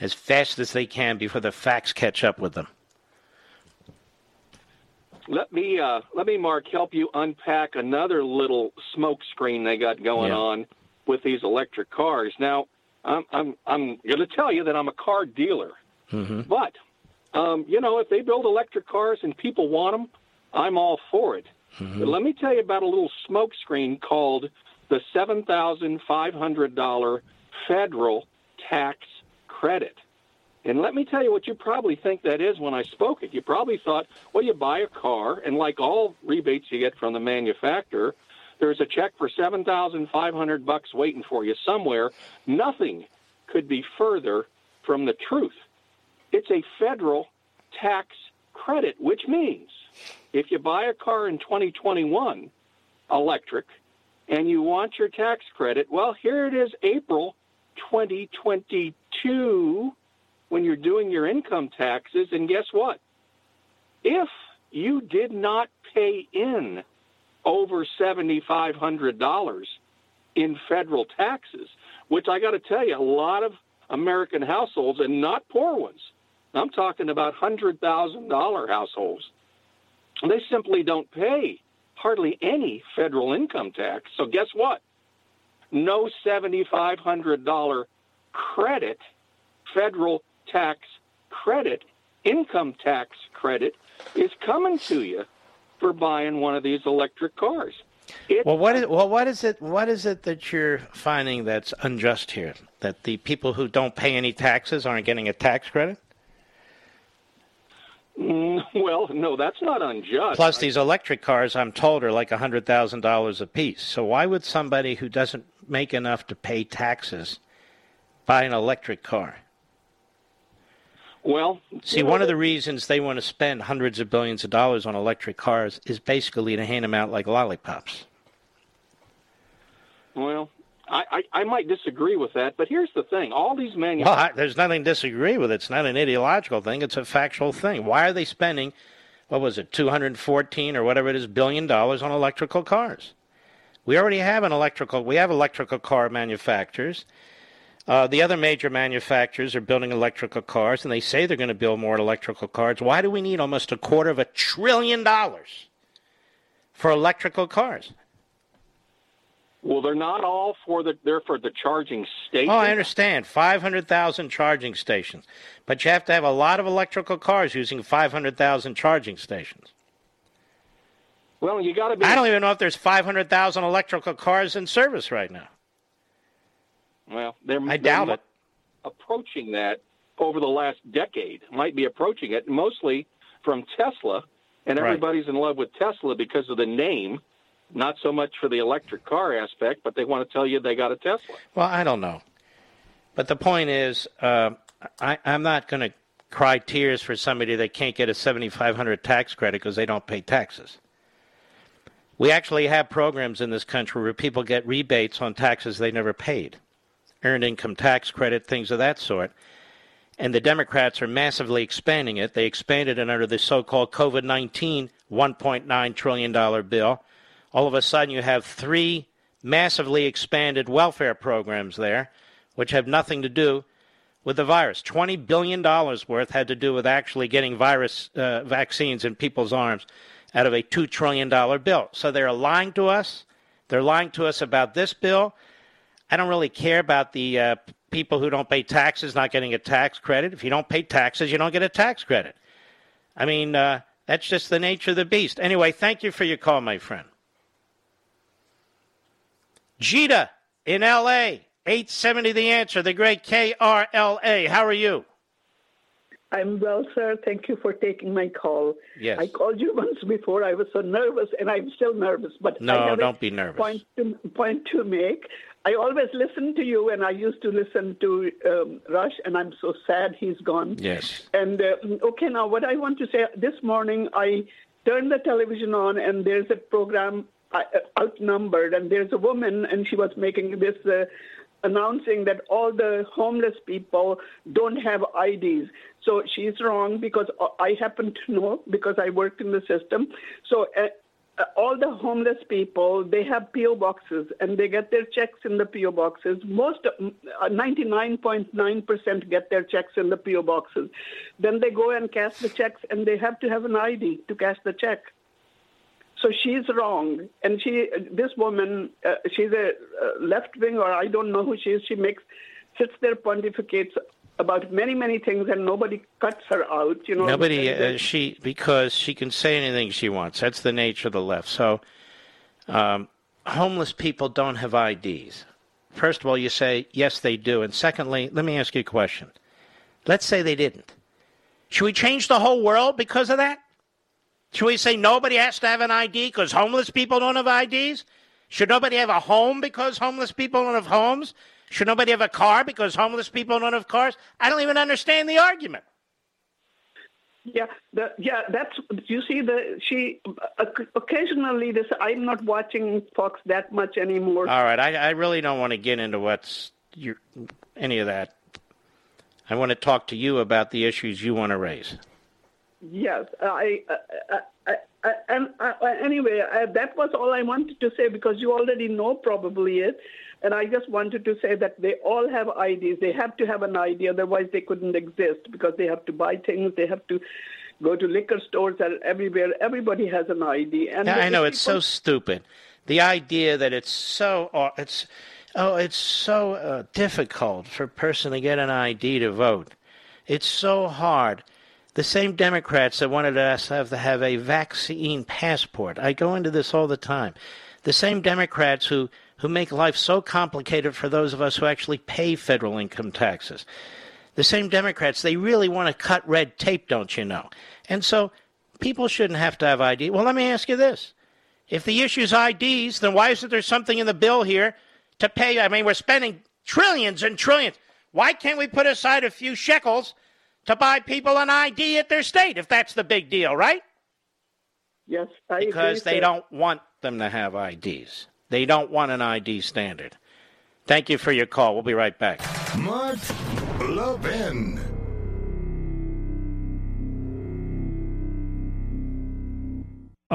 as fast as they can before the facts catch up with them. Let me, uh, let me, Mark, help you unpack another little smoke screen they got going yeah. on with these electric cars. Now, I'm, I'm, I'm going to tell you that I'm a car dealer, mm-hmm. but um, you know, if they build electric cars and people want them, I'm all for it. Mm-hmm. But let me tell you about a little smoke screen called the $7,500 federal tax credit. And let me tell you what you probably think that is when I spoke it. You probably thought, well, you buy a car, and like all rebates you get from the manufacturer, there's a check for 7,500 bucks waiting for you somewhere. Nothing could be further from the truth. It's a federal tax credit, which means if you buy a car in 2021 electric and you want your tax credit, well, here it is April 2022 when you're doing your income taxes. And guess what? If you did not pay in over $7,500 in federal taxes, which I got to tell you, a lot of American households, and not poor ones, I'm talking about $100,000 households, they simply don't pay hardly any federal income tax. So guess what? No $7,500 credit, federal tax credit, income tax credit is coming to you for buying one of these electric cars. Well, what is well, what is it? What is it that you're finding that's unjust here? That the people who don't pay any taxes aren't getting a tax credit? Mm, (laughs) well, no, that's not unjust. Plus, these electric cars, I'm told, are like $100,000 a piece. So, why would somebody who doesn't make enough to pay taxes buy an electric car? Well, see, one of the reasons they want to spend hundreds of billions of dollars on electric cars is basically to hand them out like lollipops. Well, I, I, I might disagree with that, but here's the thing: all these manufacturers. Well, I, there's nothing to disagree with. It's not an ideological thing. It's a factual thing. Why are they spending, what was it, 214 or whatever it is billion dollars on electrical cars? We already have an electrical. We have electrical car manufacturers. Uh, the other major manufacturers are building electrical cars, and they say they're going to build more electrical cars. Why do we need almost a quarter of a trillion dollars for electrical cars? Well, they're not all for the. They're for the charging stations. Oh, I understand. Five hundred thousand charging stations, but you have to have a lot of electrical cars using five hundred thousand charging stations. Well, you got to be. I don't even know if there's five hundred thousand electrical cars in service right now. Well, they're, I they're doubt it. Approaching that over the last decade, might be approaching it mostly from Tesla, and Right. everybody's in love with Tesla because of the name, not so much for the electric car aspect, but they want to tell you they got a Tesla. Well, I don't know, but the point is, uh, I, I'm not going to cry tears for somebody that can't get a seventy five hundred tax credit because they don't pay taxes. We actually have programs in this country where people get rebates on taxes they never paid, earned income tax credit, things of that sort. And the Democrats are massively expanding it. They expanded it under the so called COVID 19 $1.9 trillion bill. All of a sudden, you have three massively expanded welfare programs there, which have nothing to do with the virus. $20 billion worth had to do with actually getting virus uh, vaccines in people's arms out of a $2 trillion bill. So they're lying to us. They're lying to us about this bill. I don't really care about the uh, people who don't pay taxes not getting a tax credit. If you don't pay taxes, you don't get a tax credit. I mean, uh, that's just the nature of the beast. Anyway, thank you for your call, my friend. Jita in L.A., 870 The Answer, the great KRLA. How are you? I'm well, sir. Thank you for taking my call. Yes. I called you (laughs) once before. I was so nervous, and I'm still nervous. But No, don't be nervous. Point to point to make. I always listen to you, and I used to listen to um, Rush, and I'm so sad he's gone. Yes. And uh, okay, now what I want to say this morning, I turned the television on, and there's a program outnumbered, and there's a woman, and she was making this. Uh, announcing that all the homeless people don't have IDs. So she's wrong because I happen to know because I work in the system. So uh, uh, all the homeless people they have PO boxes and they get their checks in the PO boxes. Most uh, 99.9% get their checks in the PO boxes. Then they go and cash the checks and they have to have an ID to cash the check. So she's wrong, and she, this woman, uh, she's a uh, left wing, or I don't know who she is. She makes, sits there pontificates about many, many things, and nobody cuts her out. You know, Nobody, uh, she, because she can say anything she wants. That's the nature of the left. So, um, homeless people don't have IDs. First of all, you say, yes, they do. And secondly, let me ask you a question. Let's say they didn't. Should we change the whole world because of that? Should we say nobody has to have an ID because homeless people don't have IDs? Should nobody have a home because homeless people don't have homes? Should nobody have a car because homeless people don't have cars? I don't even understand the argument. Yeah, the, yeah, that's you see the she uh, occasionally this. I'm not watching Fox that much anymore. All right, I, I really don't want to get into what's your, any of that. I want to talk to you about the issues you want to raise. Yes, I, I, I, I and uh, uh, anyway, uh, that was all I wanted to say because you already know probably it, and I just wanted to say that they all have IDs. They have to have an ID, otherwise they couldn't exist because they have to buy things. They have to go to liquor stores and everywhere. Everybody has an ID. And Yeah, I know it's so stupid. The idea that it's so uh, it's oh it's so uh, difficult for a person to get an ID to vote. It's so hard. The same Democrats that wanted us to have a vaccine passport. I go into this all the time. The same Democrats who, who make life so complicated for those of us who actually pay federal income taxes. The same Democrats, they really want to cut red tape, don't you know? And so people shouldn't have to have ID. Well, let me ask you this. If the issue's IDs, then why isn't there something in the bill here to pay? I mean, we're spending trillions and trillions. Why can't we put aside a few shekels to buy people an ID at their state if that's the big deal, right? Yes, I Because agree, they sir. don't want them to have IDs. They don't want an ID standard. Thank you for your call. We'll be right back. Mark Levin.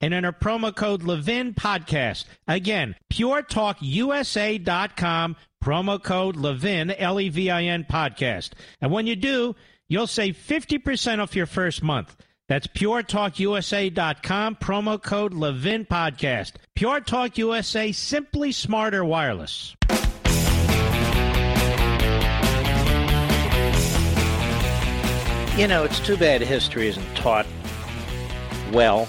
and enter promo code Levin Podcast. Again, puretalkusa.com, promo code Levin, L E V I N Podcast. And when you do, you'll save 50% off your first month. That's puretalkusa.com, promo code Levin Podcast. Pure Talk USA, simply smarter wireless. You know, it's too bad history isn't taught well.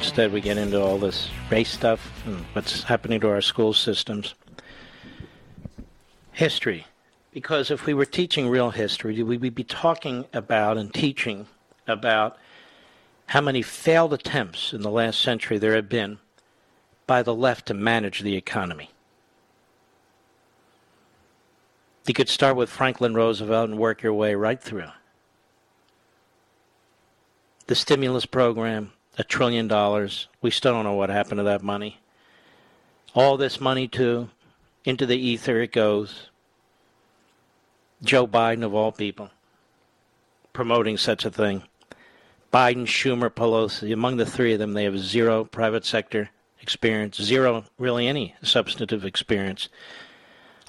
Instead, we get into all this race stuff and what's happening to our school systems. History. Because if we were teaching real history, we would be talking about and teaching about how many failed attempts in the last century there have been by the left to manage the economy. You could start with Franklin Roosevelt and work your way right through the stimulus program, a trillion dollars. We still don't know what happened to that money. All this money, too, into the ether it goes. Joe Biden, of all people, promoting such a thing. Biden, Schumer, Pelosi, among the three of them, they have zero private sector experience, zero, really, any substantive experience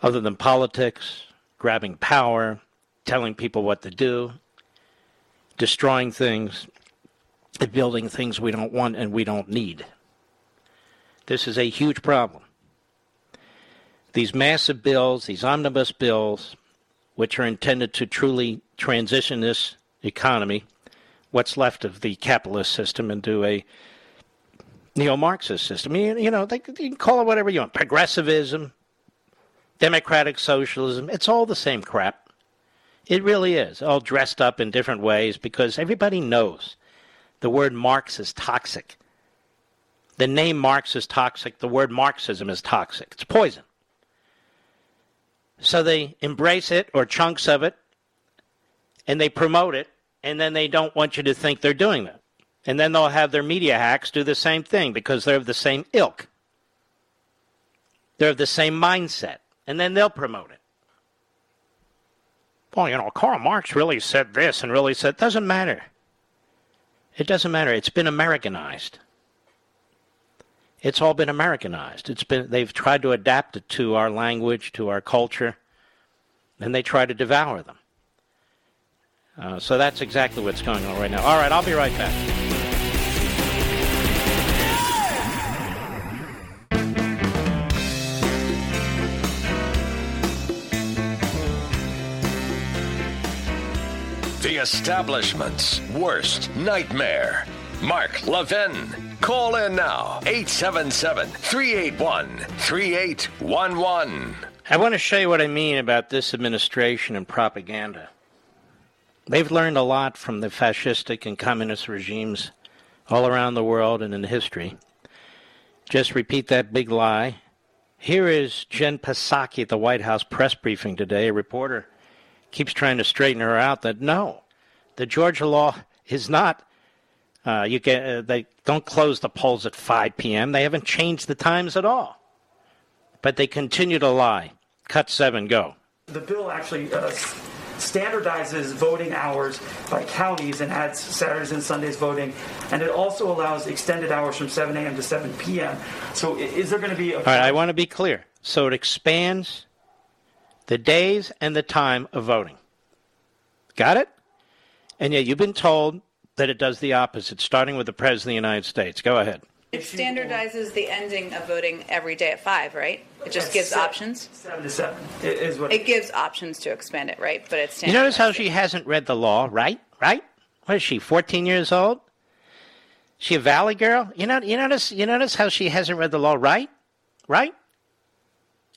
other than politics, grabbing power, telling people what to do, destroying things, building things we don't want and we don't need. This is a huge problem. These massive bills, these omnibus bills, which are intended to truly transition this economy, what's left of the capitalist system, into a neo Marxist system. You, you know, they, you can call it whatever you want progressivism, democratic socialism, it's all the same crap. It really is, all dressed up in different ways because everybody knows the word Marx is toxic. The name Marx is toxic. The word Marxism is toxic. It's poison. So they embrace it or chunks of it and they promote it, and then they don't want you to think they're doing that. And then they'll have their media hacks do the same thing because they're of the same ilk. They're of the same mindset. And then they'll promote it. Well, you know, Karl Marx really said this and really said, doesn't matter. It doesn't matter. It's been Americanized. It's all been Americanized. It's been they've tried to adapt it to our language, to our culture, and they try to devour them. Uh, so that's exactly what's going on right now. All right, I'll be right back. Establishment's worst nightmare. Mark Levin. Call in now. 877 381 3811. I want to show you what I mean about this administration and propaganda. They've learned a lot from the fascistic and communist regimes all around the world and in history. Just repeat that big lie. Here is Jen Psaki at the White House press briefing today. A reporter keeps trying to straighten her out that no, the Georgia law is not. Uh, you get uh, they don't close the polls at 5 p.m. They haven't changed the times at all, but they continue to lie. Cut seven, go. The bill actually uh, standardizes voting hours by counties and adds Saturdays and Sundays voting, and it also allows extended hours from 7 a.m. to 7 p.m. So, is there going to be? A- All right, I want to be clear. So it expands the days and the time of voting. Got it? And yet you've been told that it does the opposite, starting with the President of the United States. Go ahead. It standardizes the ending of voting every day at five, right? It just At gives seven- options. Seven to seven is what. It gives options to expand it, right? But it's You notice how she hasn't read the law, right? Right? What is she, 14 years old? She a valley girl? You know, you notice, you notice how she hasn't read the law, right? Right?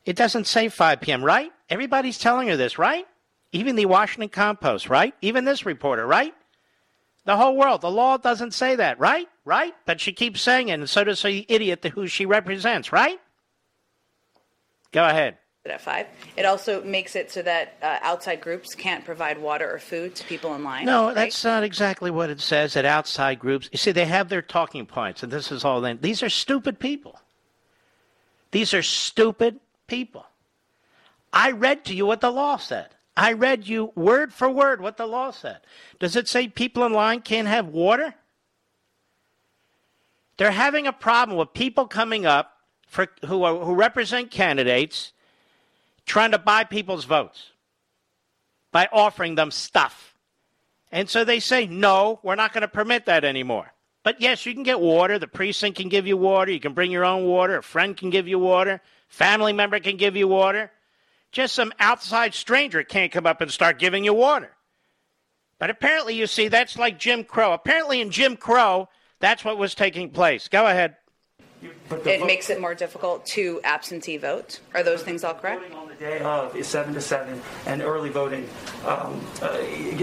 It doesn't say 5 p.m., right? Everybody's telling her this, right? Even the Washington Compost, right? Even this reporter, right? The whole world. The law doesn't say that, right? Right? But she keeps saying it, and so does the idiot who she represents, right? Go ahead. at five. It also makes it so that uh, outside groups can't provide water or food to people in line. No, right? that's not exactly what it says at outside groups. You see, they have their talking points, and this is all they. These are stupid people. These are stupid people. I read to you what the law said. I read you word for word what the law said. Does it say people in line can't have water? They're having a problem with people coming up for, who, are, who represent candidates trying to buy people's votes by offering them stuff. And so they say, no, we're not going to permit that anymore. But yes, you can get water. The precinct can give you water. You can bring your own water. A friend can give you water. Family member can give you water. Just some outside stranger can't come up and start giving you water. But apparently, you see, that's like Jim Crow. Apparently, in Jim Crow, that's what was taking place. Go ahead. It makes it more difficult to absentee vote. Are those things all correct? Voting on the day of is seven to seven, and early voting um, uh,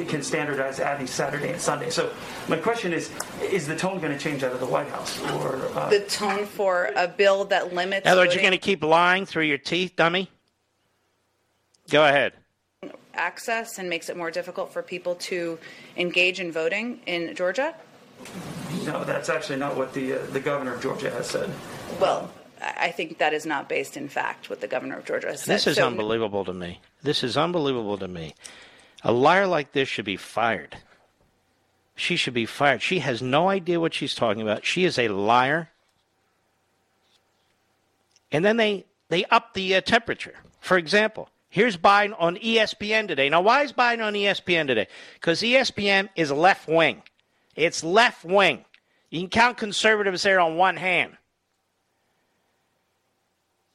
can standardize adding Saturday and Sunday. So my question is: Is the tone going to change out of the White House, or uh, The tone for a bill that limits. In other words, you're going to keep lying through your teeth, dummy? Go ahead. access and makes it more difficult for people to engage in voting in Georgia? no? That's actually not what the uh, the governor of Georgia has said. Well, I I think that is not based in fact what the governor of Georgia has said. This is So- unbelievable to me. This is unbelievable to me. A liar like this should be fired. She should be fired. She has no idea what she's talking about. She is a liar. And then they they up the uh, temperature. For example, here's Biden on ESPN today. Now, why is Biden on ESPN today? Because ESPN is left wing. It's left wing. You can count conservatives there on one hand.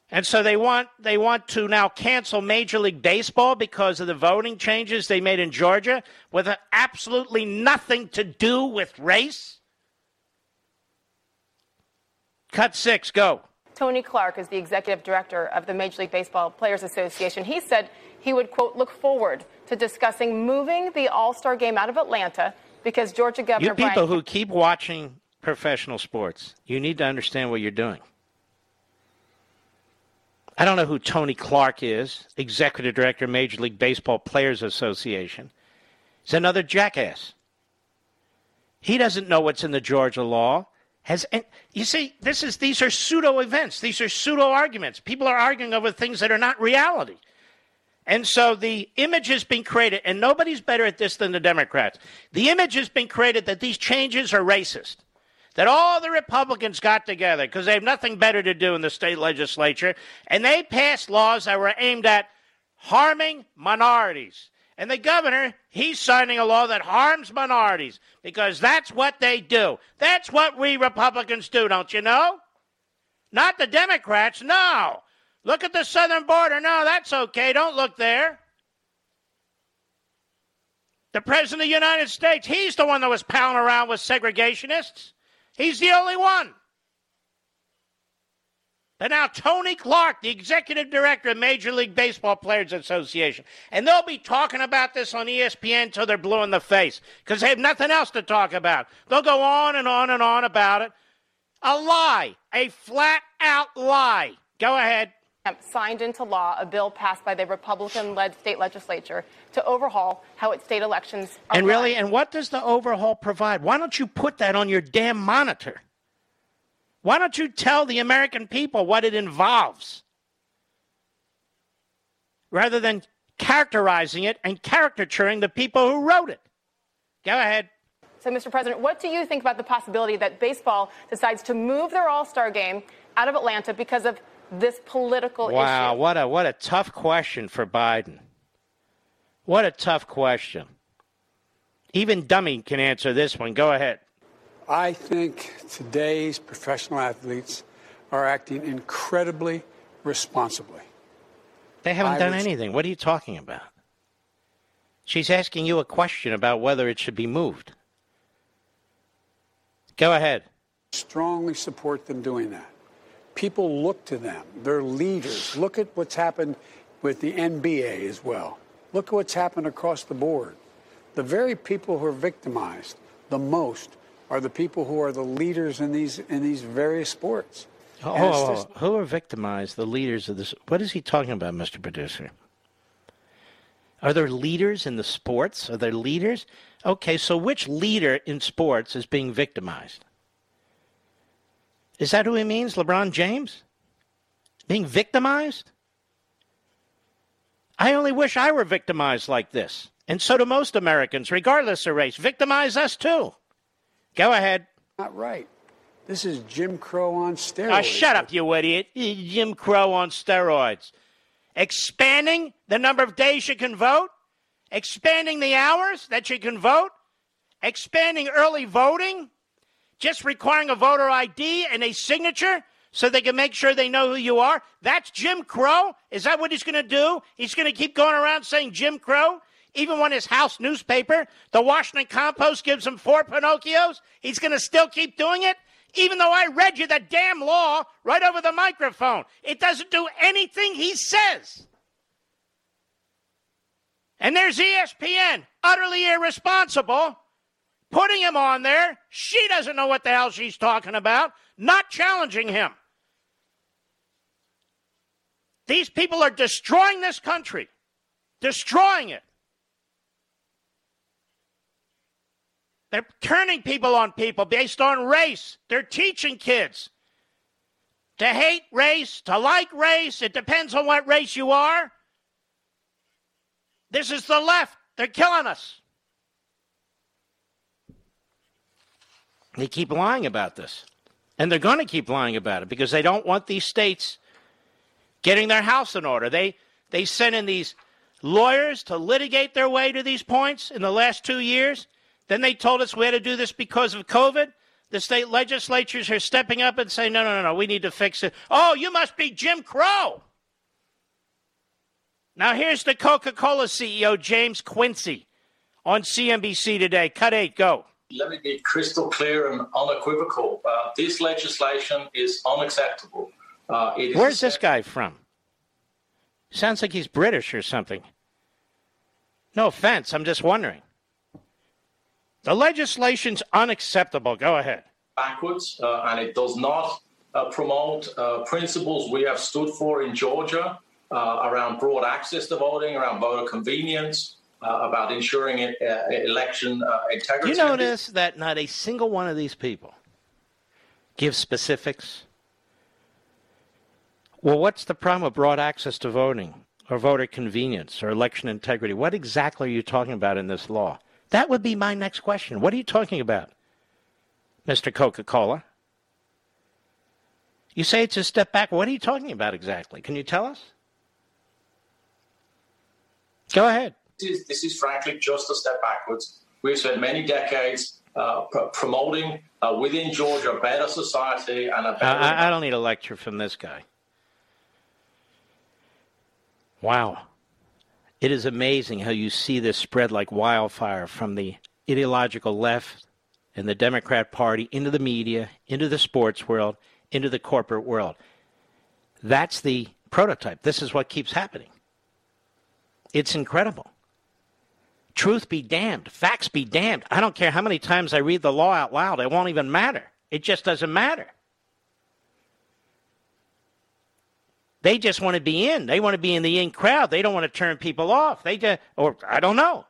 And so they want they want to now cancel Major League Baseball because of the voting changes they made in Georgia with absolutely nothing to do with race. Cut 6, go. Tony Clark is the executive director of the Major League Baseball Players Association. He said he would, quote, look forward to discussing moving the All Star game out of Atlanta because Georgia Governor You people Brian who keep watching professional sports, you need to understand what you're doing. I don't know who Tony Clark is, executive director of Major League Baseball Players Association. He's another jackass. He doesn't know what's in the Georgia law. Has and you see, this is these are pseudo events. These are pseudo arguments. People are arguing over things that are not reality. And so the image has been created, and nobody's better at this than the Democrats. The image has been created that these changes are racist. That all the Republicans got together because they have nothing better to do in the state legislature, and they passed laws that were aimed at harming minorities. And the governor, he's signing a law that harms minorities because that's what they do. That's what we Republicans do, don't you know? Not the Democrats, no. Look at the southern border. No, that's okay. Don't look there. The President of the United States, he's the one that was pounding around with segregationists. He's the only one. But now Tony Clark, the executive director of Major League Baseball Players Association, and they'll be talking about this on ESPN until they're blue in the face because they have nothing else to talk about. They'll go on and on and on about it. A lie, a flat out lie. Go ahead. signed into law a bill passed by the Republican led state legislature to overhaul how its state elections are And really, and what does the overhaul provide? Why don't you put that on your damn monitor? Why don't you tell the American people what it involves? Rather than characterizing it and caricaturing the people who wrote it. Go ahead. So, Mr. President, what do you think about the possibility that baseball decides to move their All Star game out of Atlanta because of this political Wow, issue? what a what a tough question for Biden. What a tough question. Even Dummy can answer this one. Go ahead. I think today's professional athletes are acting incredibly responsibly. They haven't I done would- anything. What are you talking about? She's asking you a question about whether it should be moved. Go ahead. Strongly support them doing that. People look to them. They're leaders. Look at what's happened with the NBA as well. Look at what's happened across the board. The very people who are victimized the most are the people who are the leaders in these in these various sports. Oh, oh, just- oh, who are victimized? The leaders of this. What is he talking about, Mr. Producer? Are there leaders in the sports? Are there leaders? Okay, so which leader in sports is being victimized? Is that who he means? LeBron James? Being victimized? I only wish I were victimized like this. And so do most Americans, regardless of race. Victimize us too. Go ahead. Not right. This is Jim Crow on steroids. Ah, shut up, you idiot. Jim Crow on steroids. Expanding the number of days you can vote, expanding the hours that you can vote, expanding early voting, just requiring a voter ID and a signature so they can make sure they know who you are. That's Jim Crow? Is that what he's going to do? He's going to keep going around saying Jim Crow? Even when his house newspaper, the Washington Compost, gives him four Pinocchios, he's going to still keep doing it? Even though I read you the damn law right over the microphone, it doesn't do anything he says. And there's ESPN, utterly irresponsible, putting him on there. She doesn't know what the hell she's talking about, not challenging him. These people are destroying this country, destroying it. They're turning people on people based on race. They're teaching kids to hate race, to like race. It depends on what race you are. This is the left. They're killing us. They keep lying about this. And they're going to keep lying about it because they don't want these states getting their house in order. They they sent in these lawyers to litigate their way to these points in the last 2 years. Then they told us we had to do this because of COVID. The state legislatures are stepping up and saying, no, no, no, no, we need to fix it. Oh, you must be Jim Crow. Now, here's the Coca Cola CEO, James Quincy, on CNBC today. Cut eight, go. Let me be crystal clear and unequivocal. Uh, this legislation is unacceptable. Uh, it is Where's this guy from? Sounds like he's British or something. No offense, I'm just wondering. The legislation's unacceptable. Go ahead. backwards, uh, and it does not uh, promote uh, principles we have stood for in Georgia uh, around broad access to voting, around voter convenience, uh, about ensuring it, uh, election uh, Do integrity. you notice that not a single one of these people gives specifics? Well, what's the problem with broad access to voting or voter convenience or election integrity? What exactly are you talking about in this law? That would be my next question. What are you talking about, Mr. Coca Cola? You say it's a step back. What are you talking about exactly? Can you tell us? Go ahead. This is, this is frankly just a step backwards. We've spent many decades uh, pr- promoting uh, within Georgia a better society and a better. I, I- I don't need a lecture from this guy. Wow. It is amazing how you see this spread like wildfire from the ideological left and the Democrat Party into the media, into the sports world, into the corporate world. That's the prototype. This is what keeps happening. It's incredible. Truth be damned. Facts be damned. I don't care how many times I read the law out loud, it won't even matter. It just doesn't matter. They just want to be in. They want to be in the in crowd. They don't want to turn people off. They just, or I don't know.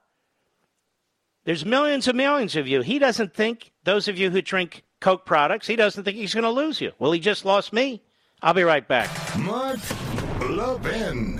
There's millions and millions of you. He doesn't think, those of you who drink Coke products, he doesn't think he's going to lose you. Well, he just lost me. I'll be right back. Mark Levin.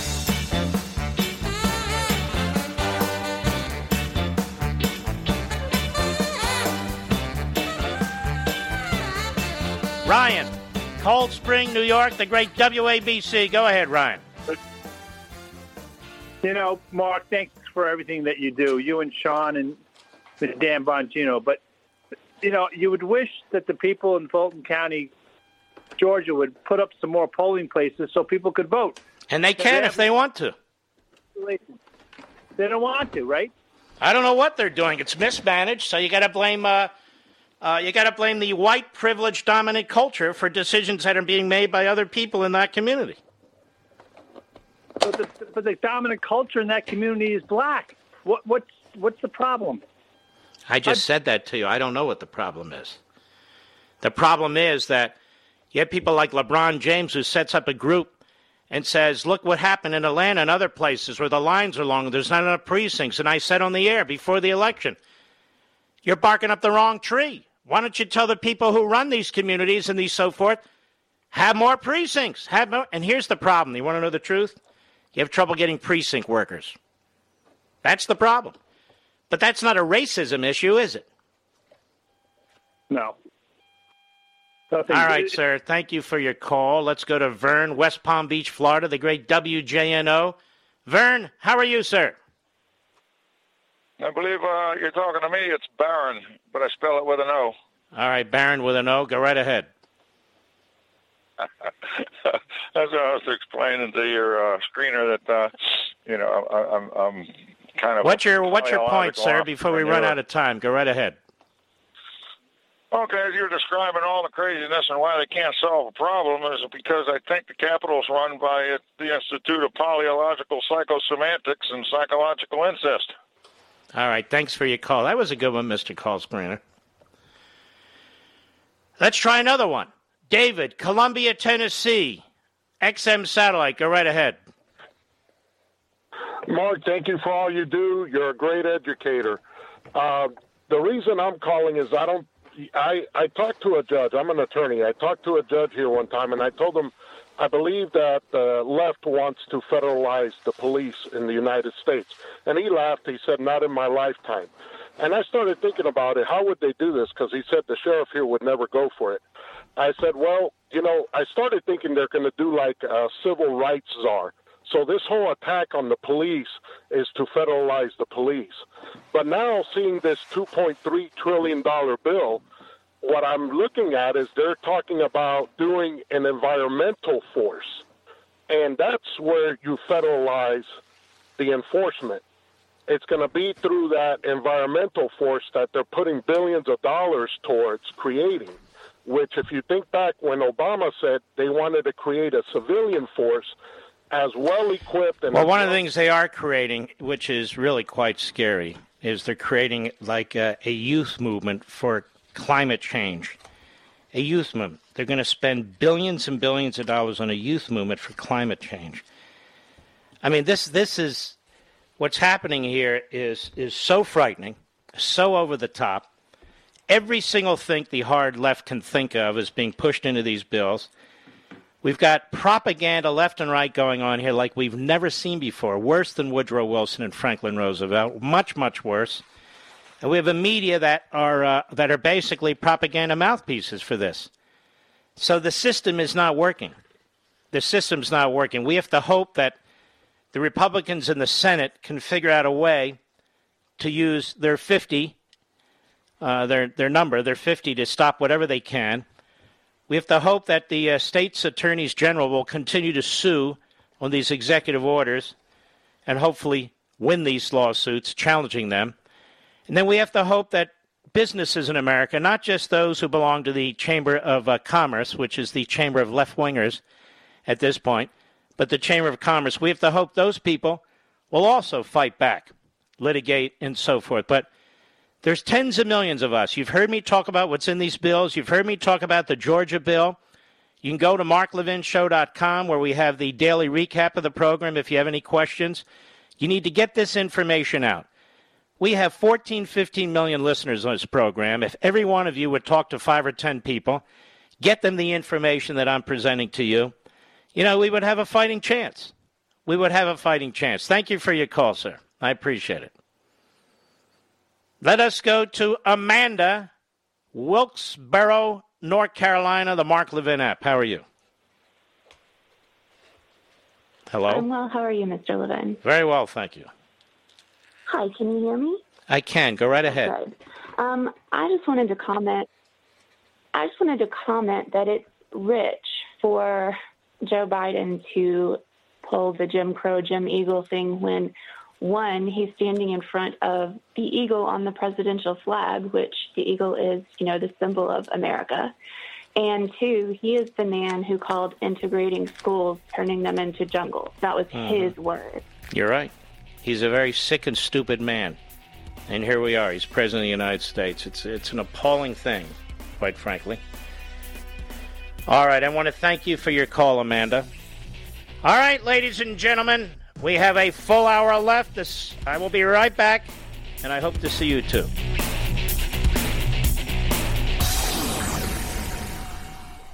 Ryan, Cold Spring, New York, the great WABC. Go ahead, Ryan. You know, Mark, thanks for everything that you do, you and Sean and Dan Bongino. But, you know, you would wish that the people in Fulton County, Georgia, would put up some more polling places so people could vote. And they can if they want to. They don't want to, right? I don't know what they're doing. It's mismanaged, so you got to blame. Uh, uh, you got to blame the white privileged dominant culture for decisions that are being made by other people in that community. But the, but the dominant culture in that community is black. What, what's what's the problem? I just said that to you. I don't know what the problem is. The problem is that you have people like LeBron James who sets up a group and says, Look what happened in Atlanta and other places where the lines are long, there's not enough precincts. And I said on the air before the election, You're barking up the wrong tree. Why don't you tell the people who run these communities and these so forth, have more precincts? Have more. And here's the problem. You want to know the truth? You have trouble getting precinct workers. That's the problem. But that's not a racism issue, is it? No. All right, sir. Thank you for your call. Let's go to Vern, West Palm Beach, Florida, the great WJNO. Vern, how are you, sir? I believe uh, you're talking to me. It's Baron, but I spell it with an O. All right, Baron with an O. Go right ahead. (laughs) That's what I was explaining to your uh, screener that uh, you know I, I'm, I'm kind of. What's your What's your point, sir? Before we run out of time, go right ahead. Okay, as you're describing all the craziness and why they can't solve a problem is because I think the Capitol's run by the Institute of Polyological Psychosemantics and Psychological Incest. All right, thanks for your call. That was a good one, Mr. Call. Let's try another one. David, Columbia, Tennessee, XM Satellite. Go right ahead. Mark, thank you for all you do. You're a great educator. Uh, the reason I'm calling is I don't. I I talked to a judge. I'm an attorney. I talked to a judge here one time, and I told him I believe that the left wants to federalize the police in the United States, and he laughed. He said, "Not in my lifetime." And I started thinking about it. How would they do this? Because he said the sheriff here would never go for it. I said, well, you know, I started thinking they're going to do like a civil rights czar. So this whole attack on the police is to federalize the police. But now seeing this 2.3 trillion dollar bill, what I'm looking at is they're talking about doing an environmental force. And that's where you federalize the enforcement. It's going to be through that environmental force that they're putting billions of dollars towards creating which, if you think back when Obama said they wanted to create a civilian force as well equipped and Well, one of the things they are creating, which is really quite scary, is they're creating like a, a youth movement for climate change. A youth movement. They're going to spend billions and billions of dollars on a youth movement for climate change. I mean, this this is what's happening here is is so frightening, so over the top. Every single thing the hard left can think of is being pushed into these bills. We've got propaganda left and right going on here like we've never seen before, worse than Woodrow Wilson and Franklin Roosevelt, much, much worse. And we have a media that are uh, that are basically propaganda mouthpieces for this. So the system is not working. The system's not working. We have to hope that the Republicans in the Senate can figure out a way to use their 50, uh, their their number, their 50, to stop whatever they can. We have to hope that the uh, state's attorneys general will continue to sue on these executive orders, and hopefully win these lawsuits challenging them. And then we have to hope that businesses in America, not just those who belong to the Chamber of uh, Commerce, which is the chamber of left wingers at this point, but the Chamber of Commerce, we have to hope those people will also fight back, litigate, and so forth. But there's tens of millions of us. You've heard me talk about what's in these bills. You've heard me talk about the Georgia bill. You can go to marklevinshow.com where we have the daily recap of the program if you have any questions. You need to get this information out. We have 14, 15 million listeners on this program. If every one of you would talk to five or 10 people, get them the information that I'm presenting to you, you know, we would have a fighting chance. We would have a fighting chance. Thank you for your call, sir. I appreciate it. Let us go to Amanda, Wilkesboro, North Carolina, the Mark Levin app. How are you? Hello? I'm well. How are you, Mr. Levin? Very well, thank you. Hi, can you hear me? I can. Go right ahead. Good. Um, I just wanted to comment. I just wanted to comment that it's rich for Joe Biden to pull the Jim Crow, Jim Eagle thing when, one, he's standing in front of the eagle on the presidential flag, which the eagle is, you know, the symbol of America. And two, he is the man who called integrating schools, turning them into jungles. That was Mhm. his word. You're right. He's a very sick and stupid man. And here we are. He's president of the United States. It's, it's an appalling thing, quite frankly. All right. I want to thank you for your call, Amanda. All right, ladies and gentlemen, we have a full hour left. This, I will be right back, and I hope to see you too.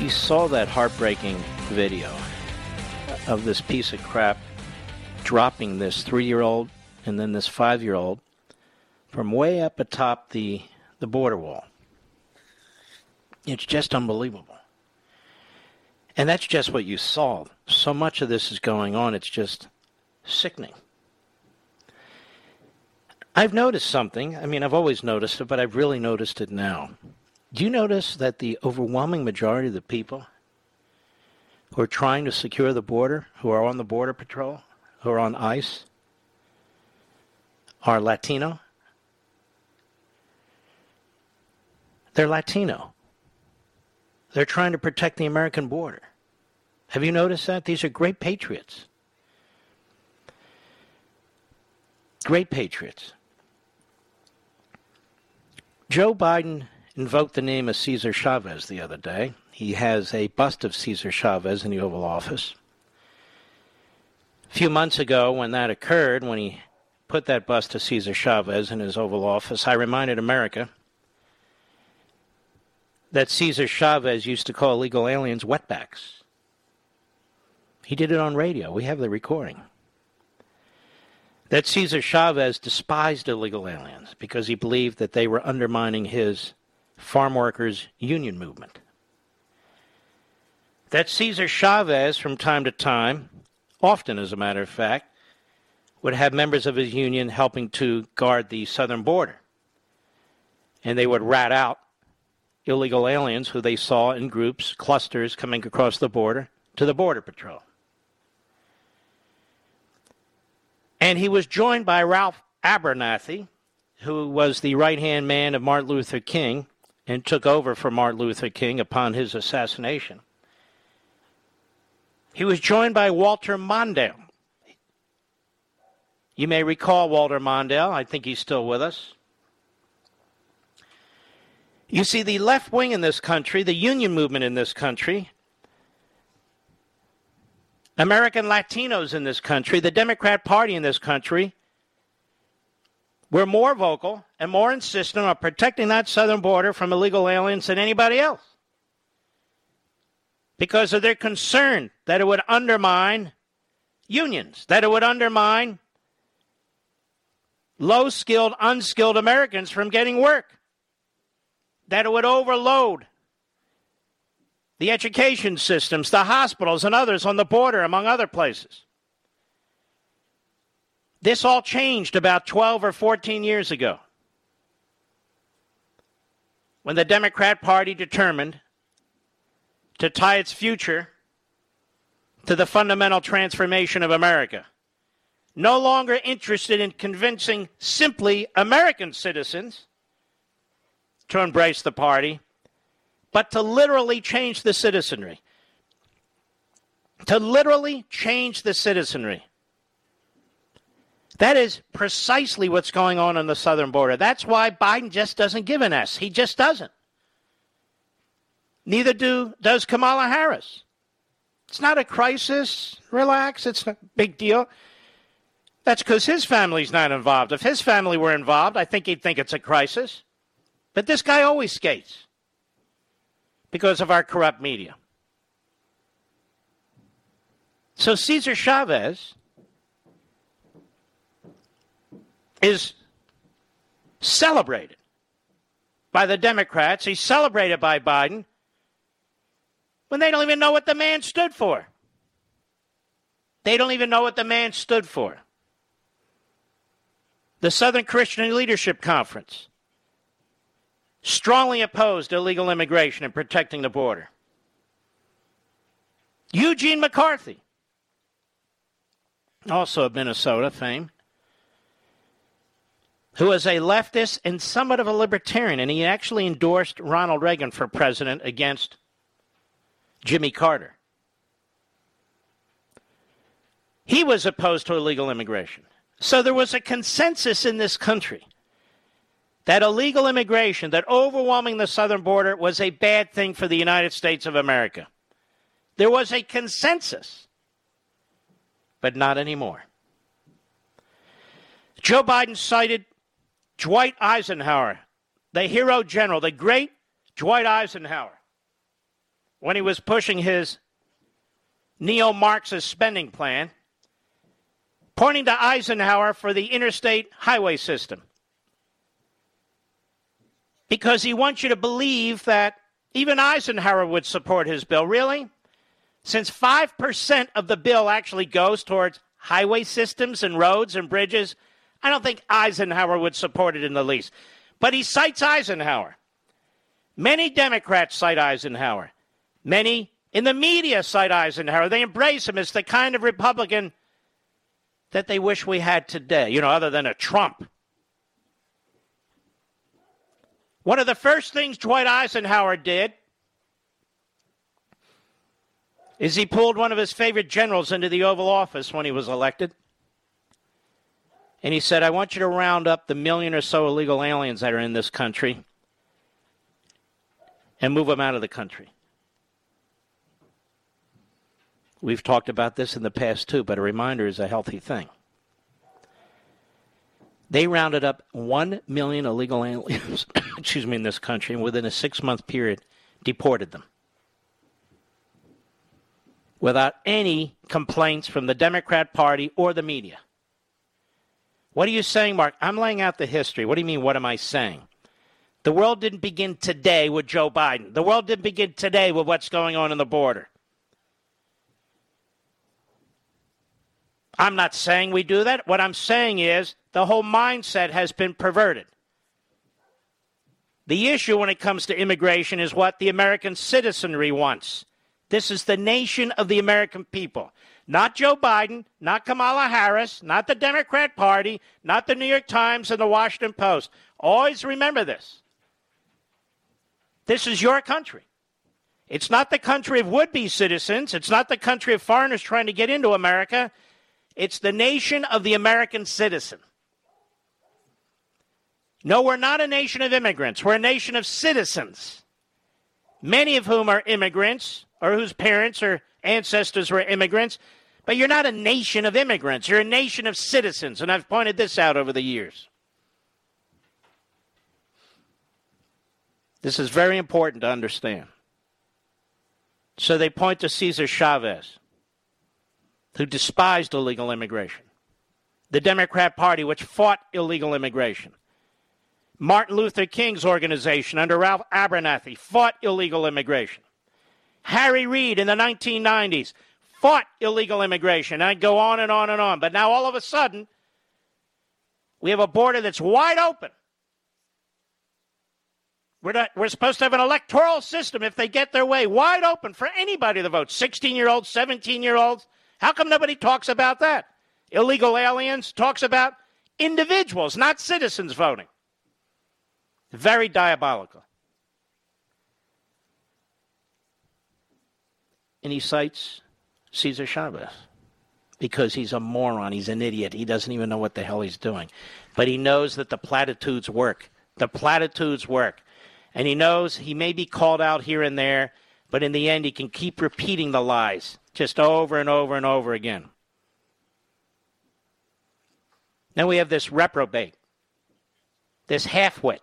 You saw that heartbreaking video of this piece of crap dropping this three-year-old and then this five-year-old from way up atop the, the border wall. It's just unbelievable. And that's just what you saw. So much of this is going on, it's just sickening. I've noticed something. I mean, I've always noticed it, but I've really noticed it now. Do you notice that the overwhelming majority of the people who are trying to secure the border, who are on the border patrol, who are on ICE, are Latino? They're Latino. They're trying to protect the American border. Have you noticed that? These are great patriots. Great patriots. Joe Biden invoked the name of Cesar Chavez the other day. He has a bust of Cesar Chavez in the Oval Office. A few months ago, when that occurred, when he put that bust of Cesar Chavez in his Oval Office, I reminded America that Cesar Chavez used to call illegal aliens wetbacks. He did it on radio. We have the recording. That Cesar Chavez despised illegal aliens because he believed that they were undermining his farm workers' union movement. That Cesar Chavez, from time to time, often as a matter of fact, would have members of his union helping to guard the southern border. And they would rat out illegal aliens who they saw in groups, clusters coming across the border to the Border Patrol. And he was joined by Ralph Abernathy, who was the right hand man of Martin Luther King and took over for Martin Luther King upon his assassination. He was joined by Walter Mondale. You may recall Walter Mondale. I think he's still with us. You see, the left wing in this country, the union movement in this country, American Latinos in this country, the Democrat Party in this country, we're more vocal and more insistent on protecting that southern border from illegal aliens than anybody else because of their concern that it would undermine unions, that it would undermine low skilled, unskilled Americans from getting work, that it would overload the education systems, the hospitals, and others on the border, among other places. This all changed about 12 or 14 years ago when the Democrat Party determined to tie its future to the fundamental transformation of America. No longer interested in convincing simply American citizens to embrace the party, but to literally change the citizenry. To literally change the citizenry. That is precisely what's going on on the southern border. That's why Biden just doesn't give an S. He just doesn't. Neither do does Kamala Harris. It's not a crisis. Relax. It's a big deal. That's because his family's not involved. If his family were involved, I think he'd think it's a crisis. But this guy always skates because of our corrupt media. So Cesar Chavez is celebrated by the Democrats. He's celebrated by Biden when they don't even know what the man stood for. They don't even know what the man stood for. The Southern Christian Leadership Conference strongly opposed illegal immigration and protecting the border. Eugene McCarthy, also of Minnesota fame, who was a leftist and somewhat of a libertarian, and he actually endorsed Ronald Reagan for president against Jimmy Carter. He was opposed to illegal immigration. So there was a consensus in this country that illegal immigration, that overwhelming the southern border, was a bad thing for the United States of America. There was a consensus, but not anymore. Joe Biden cited Dwight Eisenhower, the hero general, the great Dwight Eisenhower, when he was pushing his neo Marxist spending plan, pointing to Eisenhower for the interstate highway system. Because he wants you to believe that even Eisenhower would support his bill. Really? Since 5% of the bill actually goes towards highway systems and roads and bridges, I don't think Eisenhower would support it in the least. But he cites Eisenhower. Many Democrats cite Eisenhower. Many in the media cite Eisenhower. They embrace him as the kind of Republican that they wish we had today, you know, other than a Trump. One of the first things Dwight Eisenhower did is he pulled one of his favorite generals into the Oval Office when he was elected. And he said, I want you to round up the million or so illegal aliens that are in this country and move them out of the country. We've talked about this in the past too, but a reminder is a healthy thing. They rounded up 1 million illegal aliens, (coughs) excuse me, in this country, and within a six month period, deported them. Without any complaints from the Democrat Party or the media. What are you saying, Mark? I'm laying out the history. What do you mean, what am I saying? The world didn't begin today with Joe Biden. The world didn't begin today with what's going on in the border. I'm not saying we do that. What I'm saying is the whole mindset has been perverted. The issue when it comes to immigration is what the American citizenry wants. This is the nation of the American people. Not Joe Biden, not Kamala Harris, not the Democrat Party, not the New York Times and the Washington Post. Always remember this. This is your country. It's not the country of would be citizens. It's not the country of foreigners trying to get into America. It's the nation of the American citizen. No, we're not a nation of immigrants. We're a nation of citizens, many of whom are immigrants or whose parents or ancestors were immigrants. But you're not a nation of immigrants. You're a nation of citizens. And I've pointed this out over the years. This is very important to understand. So they point to Cesar Chavez, who despised illegal immigration, the Democrat Party, which fought illegal immigration. Martin Luther King's organization under Ralph Abernathy fought illegal immigration. Harry Reid in the 1990s fought illegal immigration. I'd go on and on and on. But now all of a sudden, we have a border that's wide open. We're, not, we're supposed to have an electoral system if they get their way, wide open for anybody to vote 16 year olds, 17 year olds. How come nobody talks about that? Illegal aliens talks about individuals, not citizens voting. Very diabolical. And he cites Cesar Chavez because he's a moron. He's an idiot. He doesn't even know what the hell he's doing. But he knows that the platitudes work. The platitudes work. And he knows he may be called out here and there, but in the end, he can keep repeating the lies just over and over and over again. Then we have this reprobate, this halfwit,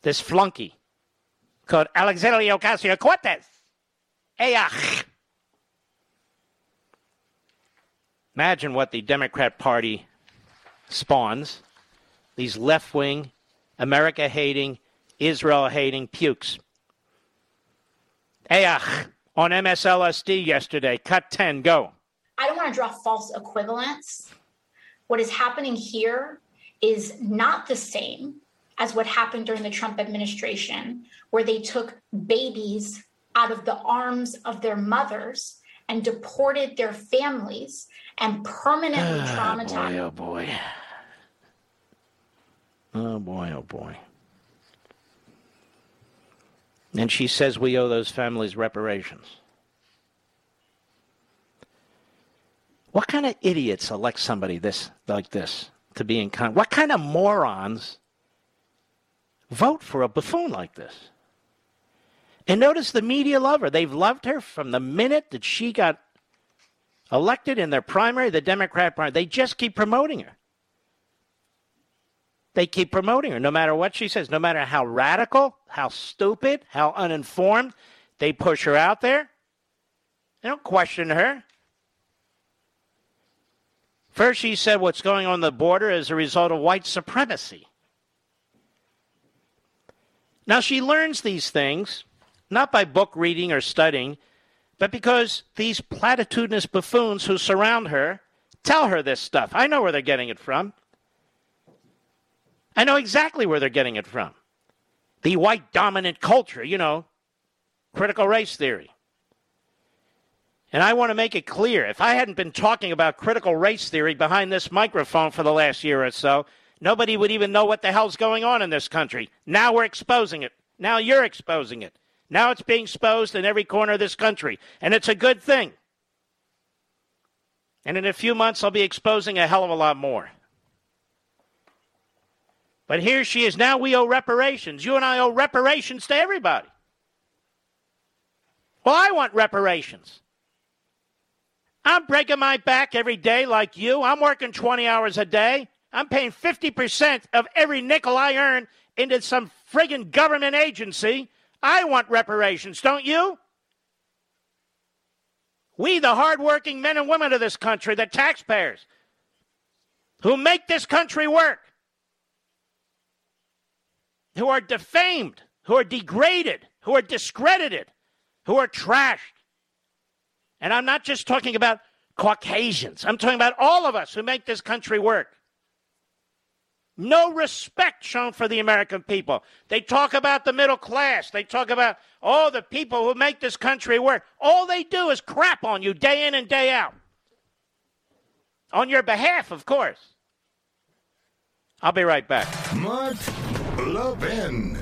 this flunky called Alexandria Ocasio Cortez. Ayach. Imagine what the Democrat Party spawns these left wing, America hating, Israel hating pukes. Ayach on MSLSD yesterday, cut 10, go. I don't want to draw false equivalence. What is happening here is not the same as what happened during the Trump administration, where they took babies out of the arms of their mothers and deported their families and permanently traumatized. Oh boy, oh boy. Oh boy, oh boy. And she says we owe those families reparations. What kind of idiots elect somebody this like this to be in con? What kind of morons vote for a buffoon like this? And notice the media love her. They've loved her from the minute that she got elected in their primary, the Democrat primary. They just keep promoting her. They keep promoting her no matter what she says, no matter how radical, how stupid, how uninformed. They push her out there. They don't question her. First, she said what's going on the border is a result of white supremacy. Now, she learns these things not by book reading or studying, but because these platitudinous buffoons who surround her tell her this stuff. I know where they're getting it from. I know exactly where they're getting it from. The white dominant culture, you know, critical race theory. And I want to make it clear if I hadn't been talking about critical race theory behind this microphone for the last year or so, nobody would even know what the hell's going on in this country. Now we're exposing it. Now you're exposing it. Now it's being exposed in every corner of this country. And it's a good thing. And in a few months, I'll be exposing a hell of a lot more. But here she is. Now we owe reparations. You and I owe reparations to everybody. Well, I want reparations. I'm breaking my back every day like you. I'm working 20 hours a day. I'm paying 50% of every nickel I earn into some friggin' government agency. I want reparations, don't you? We, the hardworking men and women of this country, the taxpayers, who make this country work, who are defamed, who are degraded, who are discredited, who are trashed. And I'm not just talking about Caucasians, I'm talking about all of us who make this country work. No respect shown for the American people. They talk about the middle class. They talk about all the people who make this country work. All they do is crap on you day in and day out. On your behalf, of course. I'll be right back. Mark Levin.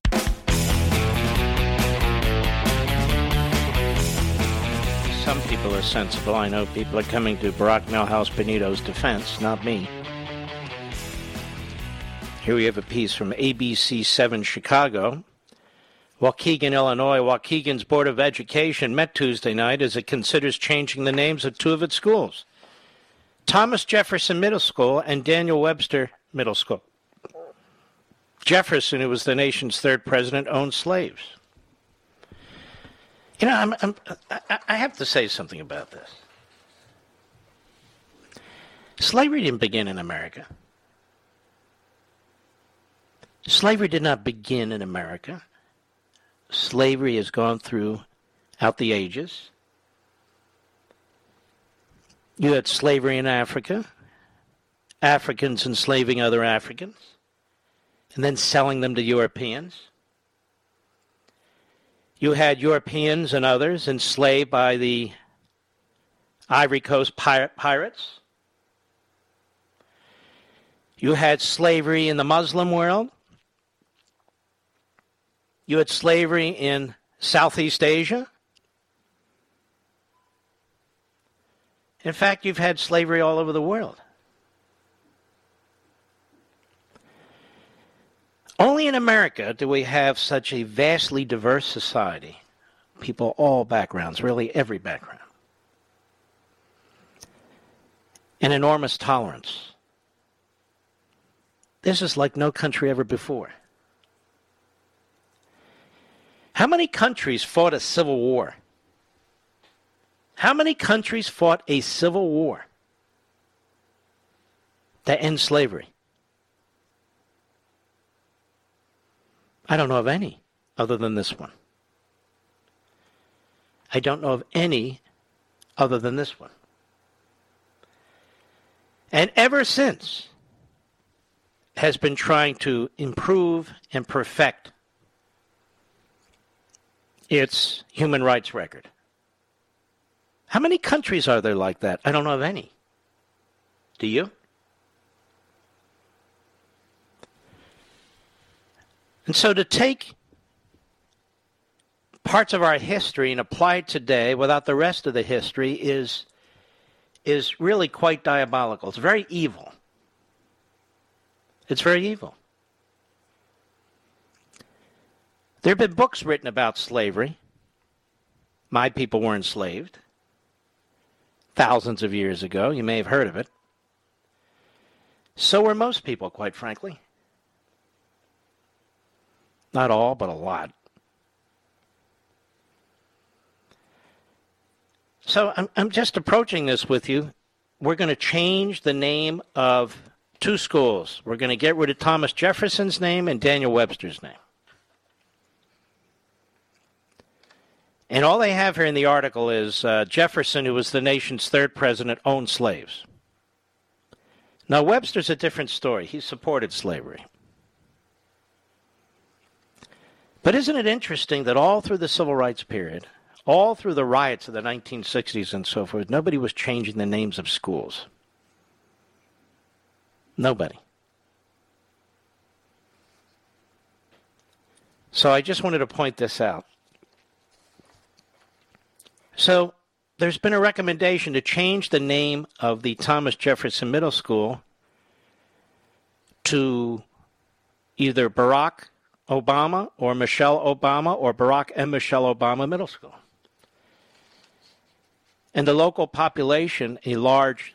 Some people are sensible. I know people are coming to Barack Milhouse Benito's defense, not me. Here we have a piece from ABC 7 Chicago. Waukegan, Illinois. Waukegan's Board of Education met Tuesday night as it considers changing the names of two of its schools Thomas Jefferson Middle School and Daniel Webster Middle School. Jefferson, who was the nation's third president, owned slaves. You know, I'm, I'm, I, have to say something about this. Slavery didn't begin in America. Slavery did not begin in America. Slavery has gone through out the ages. You had slavery in Africa, Africans enslaving other Africans, and then selling them to Europeans. You had Europeans and others enslaved by the Barbary Coast pirate, pirates. You had slavery in the Muslim world. You had slavery in Southeast Asia. In fact, you've had slavery all over the world. Only in America do we have such a vastly diverse society, people all backgrounds, really every background, an enormous tolerance. This is like no country ever before. How many countries fought a civil war? How many countries fought a civil war to end slavery? I don't know of any other than this one. I don't know of any other than this one. And ever since has been trying to improve and perfect its human rights record. How many countries are there like that? I don't know of any. Do you? And so to take parts of our history and apply it today without the rest of the history is is really quite diabolical. It's very evil. It's very evil. There have been books written about slavery. My people were enslaved thousands of years ago. You may have heard of it. So were most people, quite frankly. Not all, but a lot. So I'm, I'm just approaching this with you. We're going to change the name of two schools. We're going to get rid of Thomas Jefferson's name and Daniel Webster's name. And all they have here in the article is uh, Jefferson, who was the nation's third president, owned slaves. Now, Webster's a different story. He supported slavery. But isn't it interesting that all through the civil rights period, all through the riots of the 1960s and so forth, nobody was changing the names of schools? Nobody. So I just wanted to point this out. So there's been a recommendation to change the name of the Thomas Jefferson Middle School to either Barack Obama or Michelle Obama or Barack and Michelle Obama Middle School. And the local population, a large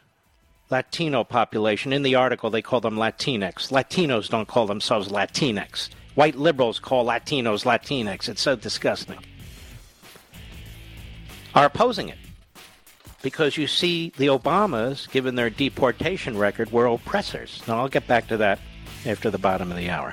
Latino population, in the article they call them Latinx. Latinos don't call themselves Latinx. White liberals call Latinos Latinx. It's so disgusting. Are opposing it because you see the Obamas, given their deportation record, were oppressors. Now, I'll get back to that after the bottom of the hour.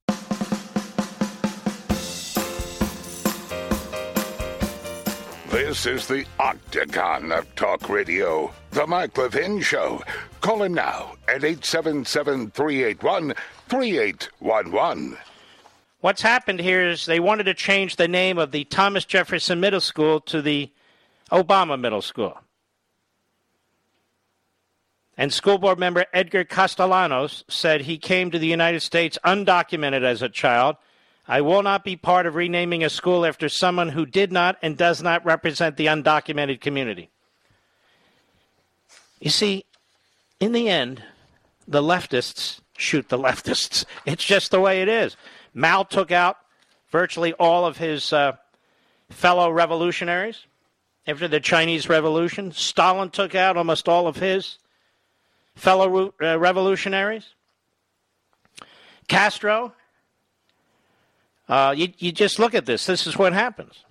This is the Octagon of Talk Radio, The Mark Levin Show. Call him now at 877 381 3811. What's happened here is they wanted to change the name of the Thomas Jefferson Middle School to the Obama Middle School. And school board member Edgar Castellanos said he came to the United States undocumented as a child. I will not be part of renaming a school after someone who did not and does not represent the undocumented community. You see, in the end, the leftists shoot the (laughs) leftists. It's just the way it is. Mao took out virtually all of his uh, fellow revolutionaries after the Chinese Revolution. Stalin took out almost all of his fellow uh, revolutionaries. Castro, uh, you, you just look at this. This is what happens.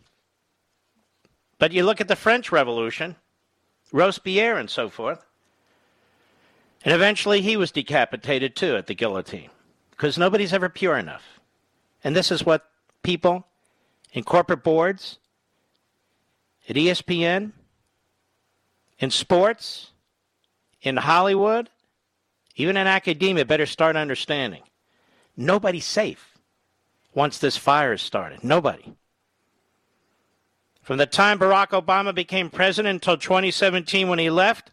But you look at the French Revolution, Robespierre and so forth, and eventually he was decapitated too at the guillotine because nobody's ever pure enough. And this is what people in corporate boards, at ESPN, in sports, in Hollywood, even in academia better start understanding. Nobody's safe once this fire is started. Nobody. From the time Barack Obama became president until 2017 when he left,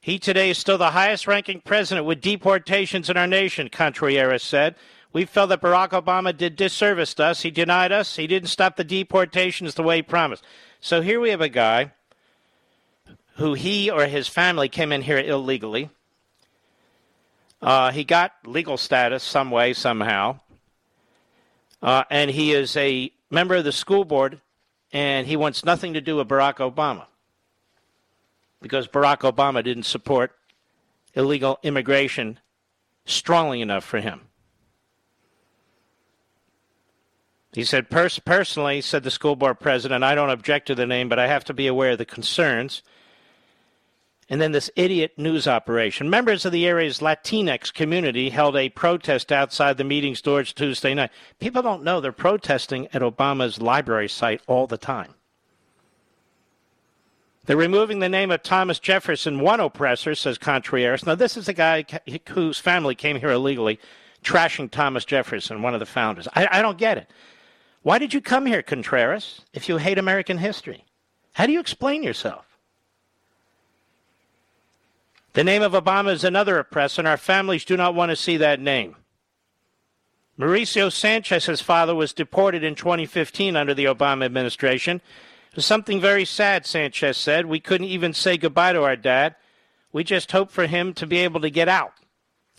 he today is still the highest ranking president with deportations in our nation, Contreras said. We felt that Barack Obama did disservice to us. He denied us. He didn't stop the deportations the way he promised. So here we have a guy who he or his family came in here illegally. Uh, he got legal status some way, somehow. Uh, and he is a member of the school board, and he wants nothing to do with Barack Obama because Barack Obama didn't support illegal immigration strongly enough for him. He said, Pers- personally, said the school board president, I don't object to the name, but I have to be aware of the concerns. And then this idiot news operation. Members of the area's Latinx community held a protest outside the meeting's doors Tuesday night. People don't know they're protesting at Obama's library site all the time. They're removing the name of Thomas Jefferson, one oppressor, says Contreras. Now, this is a guy whose family came here illegally, trashing Thomas Jefferson, one of the founders. I, I don't get it. Why did you come here, Contreras, if you hate American history? How do you explain yourself? The name of Obama is another oppressor, and our families do not want to see that name. Mauricio Sanchez's father was deported in 2015 under the Obama administration. It was something very sad, Sanchez said. We couldn't even say goodbye to our dad. We just hope for him to be able to get out.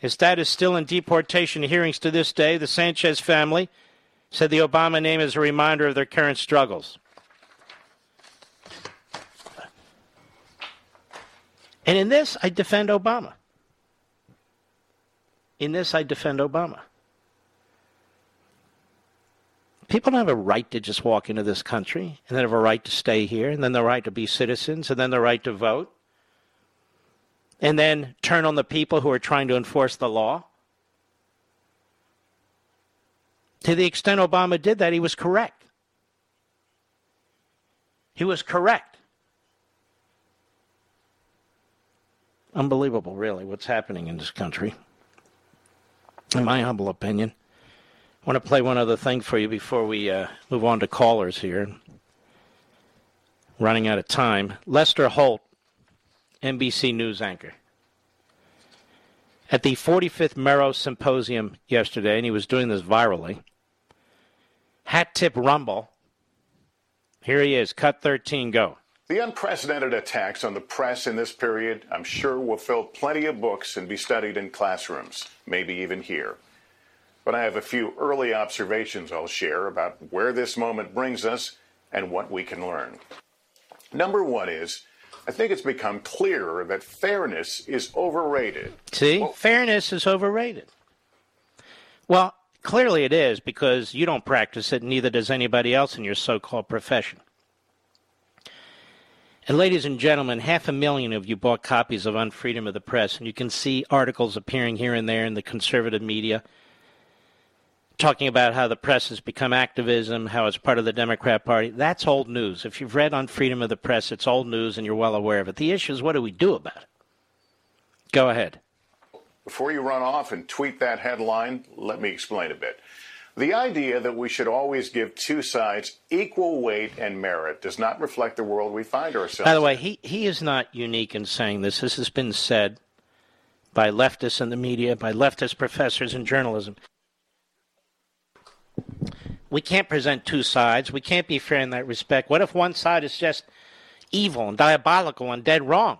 His dad is still in deportation hearings to this day. The Sanchez family said the Obama name is a reminder of their current struggles. And in this, I defend Obama. In this, I defend Obama. People don't have a right to just walk into this country and then have a right to stay here and then the right to be citizens and then the right to vote and then turn on the people who are trying to enforce the law. To the extent Obama did that, he was correct. He was correct. Unbelievable, really, what's happening in this country. In my humble opinion. I want to play one other thing for you before we uh, move on to callers here. Running out of time. Lester Holt, NBC News anchor. At the 45th Murrow Symposium yesterday, and he was doing this virally. Hat tip rumble. Here he is, cut 13, go. The unprecedented attacks on the press in this period, I'm sure, will fill plenty of books and be studied in classrooms, maybe even here. But I have a few early observations I'll share about where this moment brings us and what we can learn. Number one is I think it's become clearer that fairness is overrated. See, well, fairness is overrated. Well, clearly it is because you don't practice it, neither does anybody else in your so called profession. And ladies and gentlemen, half a million of you bought copies of Unfreedom of the Press, and you can see articles appearing here and there in the conservative media talking about how the press has become activism, how it's part of the Democrat Party. That's old news. If you've read Unfreedom of the Press, it's old news and you're well aware of it. The issue is what do we do about it? Go ahead. Before you run off and tweet that headline, let me explain a bit. The idea that we should always give two sides equal weight and merit does not reflect the world we find ourselves By the way, he, he is not unique in saying this. This has been said by leftists in the media, by leftist professors in journalism. We can't present two sides. We can't be fair in that respect. What if one side is just evil and diabolical and dead wrong?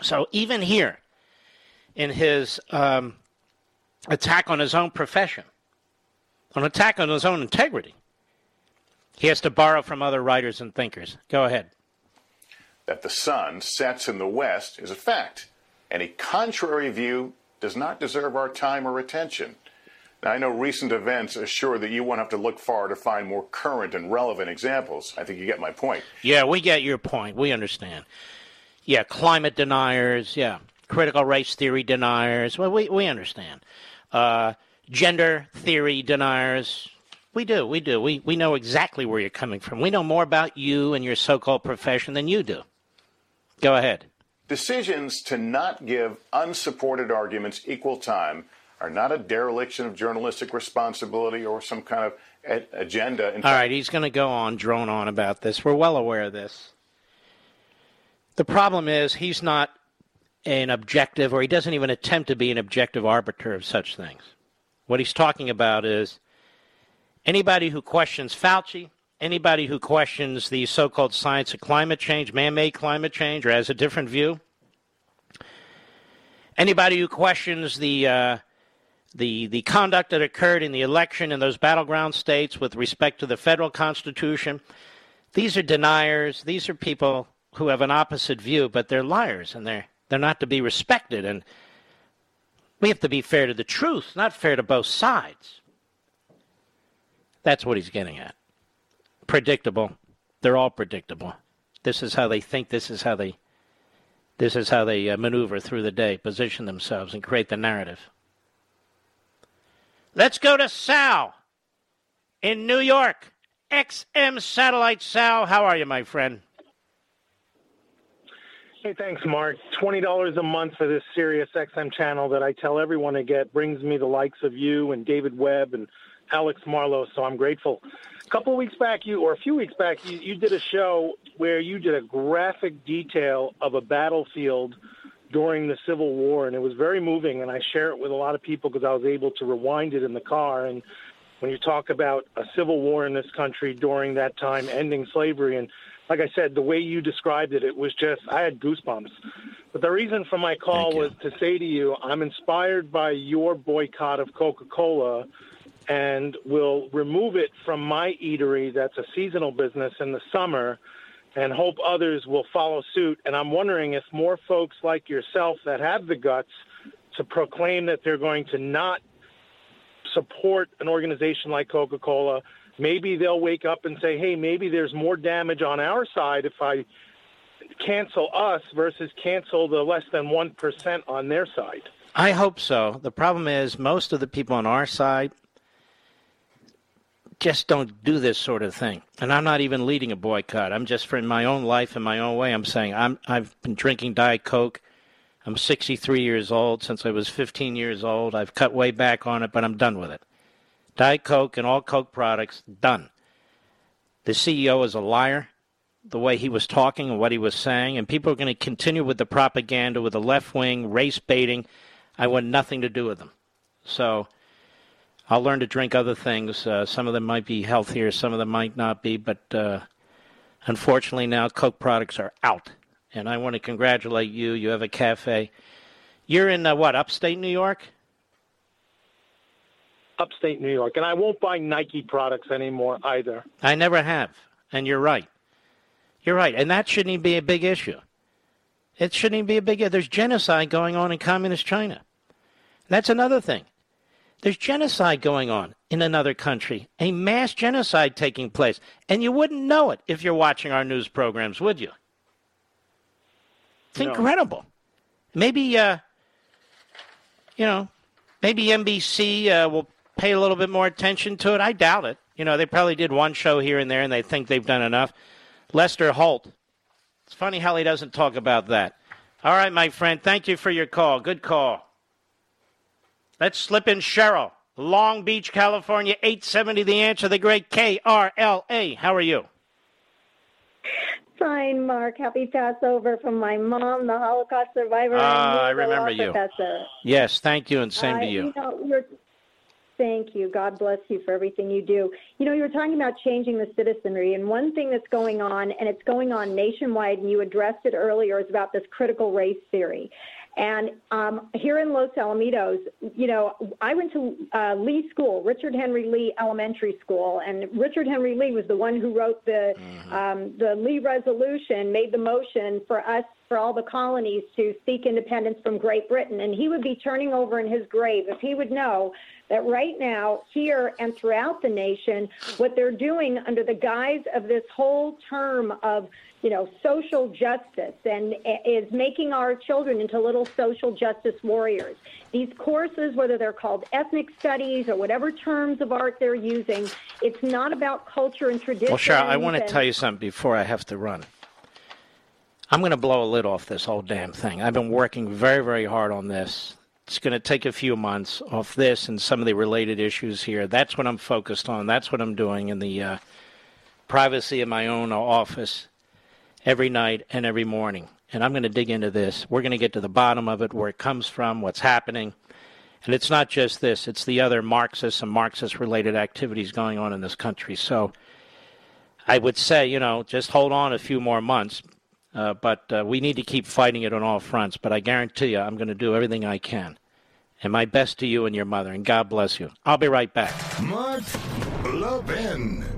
So even here, in his um, attack on his own profession, an attack on his own integrity. He has to borrow from other writers and thinkers. Go ahead. That the sun sets in the west is a fact. Any contrary view does not deserve our time or attention. Now, I know recent events assure that you won't have to look far to find more current and relevant examples. I think you get my point. Yeah, we get your point. We understand. Yeah, climate deniers. Yeah, critical race theory deniers. Well, we, we understand. Uh, gender theory deniers. We do, we do. We, we know exactly where you're coming from. We know more about you and your so called profession than you do. Go ahead. Decisions to not give unsupported arguments equal time are not a dereliction of journalistic responsibility or some kind of ed- agenda. In All right, he's going to go on, drone on about this. We're well aware of this. The problem is he's not an objective, or he doesn't even attempt to be an objective arbiter of such things. What he's talking about is anybody who questions Fauci, anybody who questions the so called science of climate change, man made climate change, or has a different view, anybody who questions the, uh, the, the conduct that occurred in the election in those battleground states with respect to the federal constitution, these are deniers. These are people who have an opposite view, but they're liars and they're, they're not to be respected. And we have to be fair to the truth, not fair to both sides. That's what he's getting at. Predictable. They're all predictable. This is how they think. This is how they. This is how they uh, maneuver through the day, position themselves, and create the narrative. Let's go to Sal in New York. XM Satellite Sal, how are you, my friend? Hey, thanks, Mark. $20 a month for this Sirius XM channel that I tell everyone to get brings me the likes of you and David Webb and Alex Marlow, so I'm grateful. A couple of weeks back, you or a few weeks back, you, you did a show where you did a graphic detail of a battlefield during the Civil War, and it was very moving. And I share it with a lot of people because I was able to rewind it in the car. And when you talk about a civil war in this country during that time, ending slavery, and like I said, the way you described it, it was just I had goosebumps. But the reason for my call was to say to you, I'm inspired by your boycott of Coca-Cola and will remove it from my eatery that's a seasonal business in the summer and hope others will follow suit. And I'm wondering if more folks like yourself that have the guts to proclaim that they're going to not support an organization like Coca Cola, maybe they'll wake up and say, hey, maybe there's more damage on our side if I cancel us versus cancel the less than 1% on their side. I hope so. The problem is, most of the people on our side just don't do this sort of thing. And I'm not even leading a boycott. I'm just for in my own life in my own way. I'm saying I'm I've been drinking Diet Coke. I'm 63 years old. Since I was 15 years old, I've cut way back on it, but I'm done with it. Diet Coke and all Coke products done. The CEO is a liar. The way he was talking and what he was saying, and people are going to continue with the propaganda, with the left wing race baiting. I want nothing to do with them. So I'll learn to drink other things. Uh, some of them might be healthier, some of them might not be, but uh, unfortunately now Coke products are out. And I want to congratulate you. You have a cafe. You're in uh, what, upstate New York? Upstate New York. And I won't buy Nike products anymore either. I never have. And you're right. You're right. And that shouldn't even be a big issue. It shouldn't even be a big issue. There's genocide going on in communist China. That's another thing. There's genocide going on in another country, a mass genocide taking place. And you wouldn't know it if you're watching our news programs, would you? It's No. incredible. Maybe, uh, you know, maybe NBC uh, will pay a little bit more attention to it. I doubt it. You know, they probably did one show here and there and they think they've done enough. Lester Holt. It's funny how he doesn't talk about that. All right, my friend. Thank you for your call. Good call. Let's slip in Cheryl. Long Beach, California, 870 The Answer, the great KRLA. How are you? Fine, Mark. Happy Passover from my mom, the Holocaust survivor. Ah, I remember you. Professor. Yes, thank you, and same I- to you. You know, thank you. God bless you for everything you do. You know, you were talking about changing the citizenry, and one thing that's going on, and it's going on nationwide, and you addressed it earlier, is about this critical race theory. And um, here in Los Alamitos, you know, I went to uh, Lee School, Richard Henry Lee Elementary School, and Richard Henry Lee was the one who wrote the um, the Lee Resolution, made the motion for us for all the colonies to seek independence from Great Britain, and he would be turning over in his grave if he would know that right now, here and throughout the nation, what they're doing under the guise of this whole term of you know, social justice and is making our children into little social justice warriors. These courses, whether they're called ethnic studies or whatever terms of art they're using, it's not about culture and tradition. Well, Cheryl, I want to tell you something before I have to run. I'm going to blow a lid off this whole damn thing. I've been working very, very hard on this. It's going to take a few months off this and some of the related issues here. That's what I'm focused on. That's what I'm doing in the uh, privacy of my own office every night and every morning. And I'm going to dig into this. We're going to get to the bottom of it, where it comes from, what's happening. And it's not just this, it's the other Marxist and Marxist related activities going on in this country. So I would say, you know, just hold on a few more months. Uh, but uh, we need to keep fighting it on all fronts. But I guarantee you, I'm going to do everything I can. And my best to you and your mother. And God bless you. I'll be right back. Mark Levin.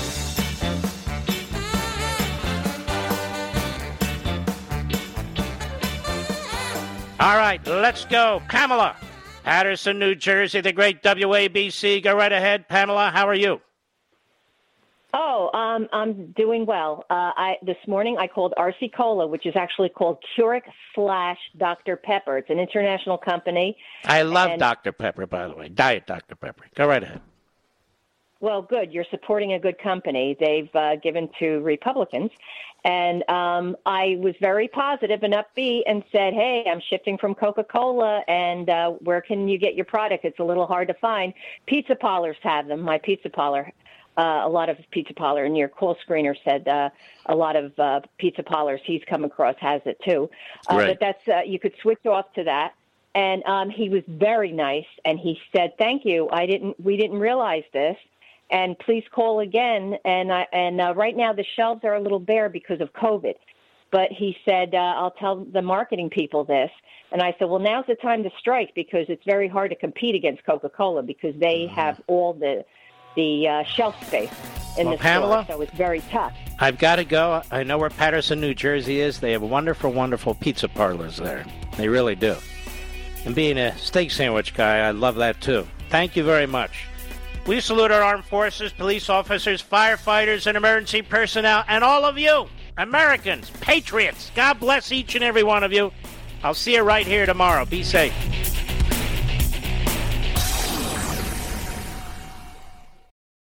All right, let's go. Pamela, Paterson, New Jersey, the great WABC. Go right ahead. Pamela, how are you? Oh, um, I'm doing well. Uh, I this morning I called RC Cola, which is actually called Keurig slash Dr Pepper. It's an international company. I love and- Dr. Pepper, by the way. Diet Dr. Pepper. Go right ahead. Well, good. You're supporting a good company. They've uh, given to Republicans. And um, I was very positive and upbeat and said, hey, I'm shifting from Coca Cola, and uh, where can you get your product? It's a little hard to find. Pizza parlors have them. My pizza parlor, uh, a lot of pizza parlor, near call screener said uh, a lot of uh, pizza parlors he's come across has it too. Uh, Right. But that's uh, you could switch off to that. And um, he was very nice, and he said, "Thank you. I didn't. We didn't realize this." And please call again. And I, and uh, right now the shelves are a little bare because of COVID. But he said, uh, I'll tell the marketing people this. And I said, well, now's the time to strike because it's very hard to compete against Coca-Cola because they Mm-hmm. have all the the uh, shelf space in Well, the Pamela? store, so it's very tough. I've got to go. I know where Paterson, New Jersey is. They have wonderful, wonderful pizza parlors there. They really do. And being a steak sandwich guy, I love that too. Thank you very much. We salute our armed forces, police officers, firefighters, and emergency personnel, and all of you, Americans, patriots. God bless each and every one of you. I'll see you right here tomorrow. Be safe.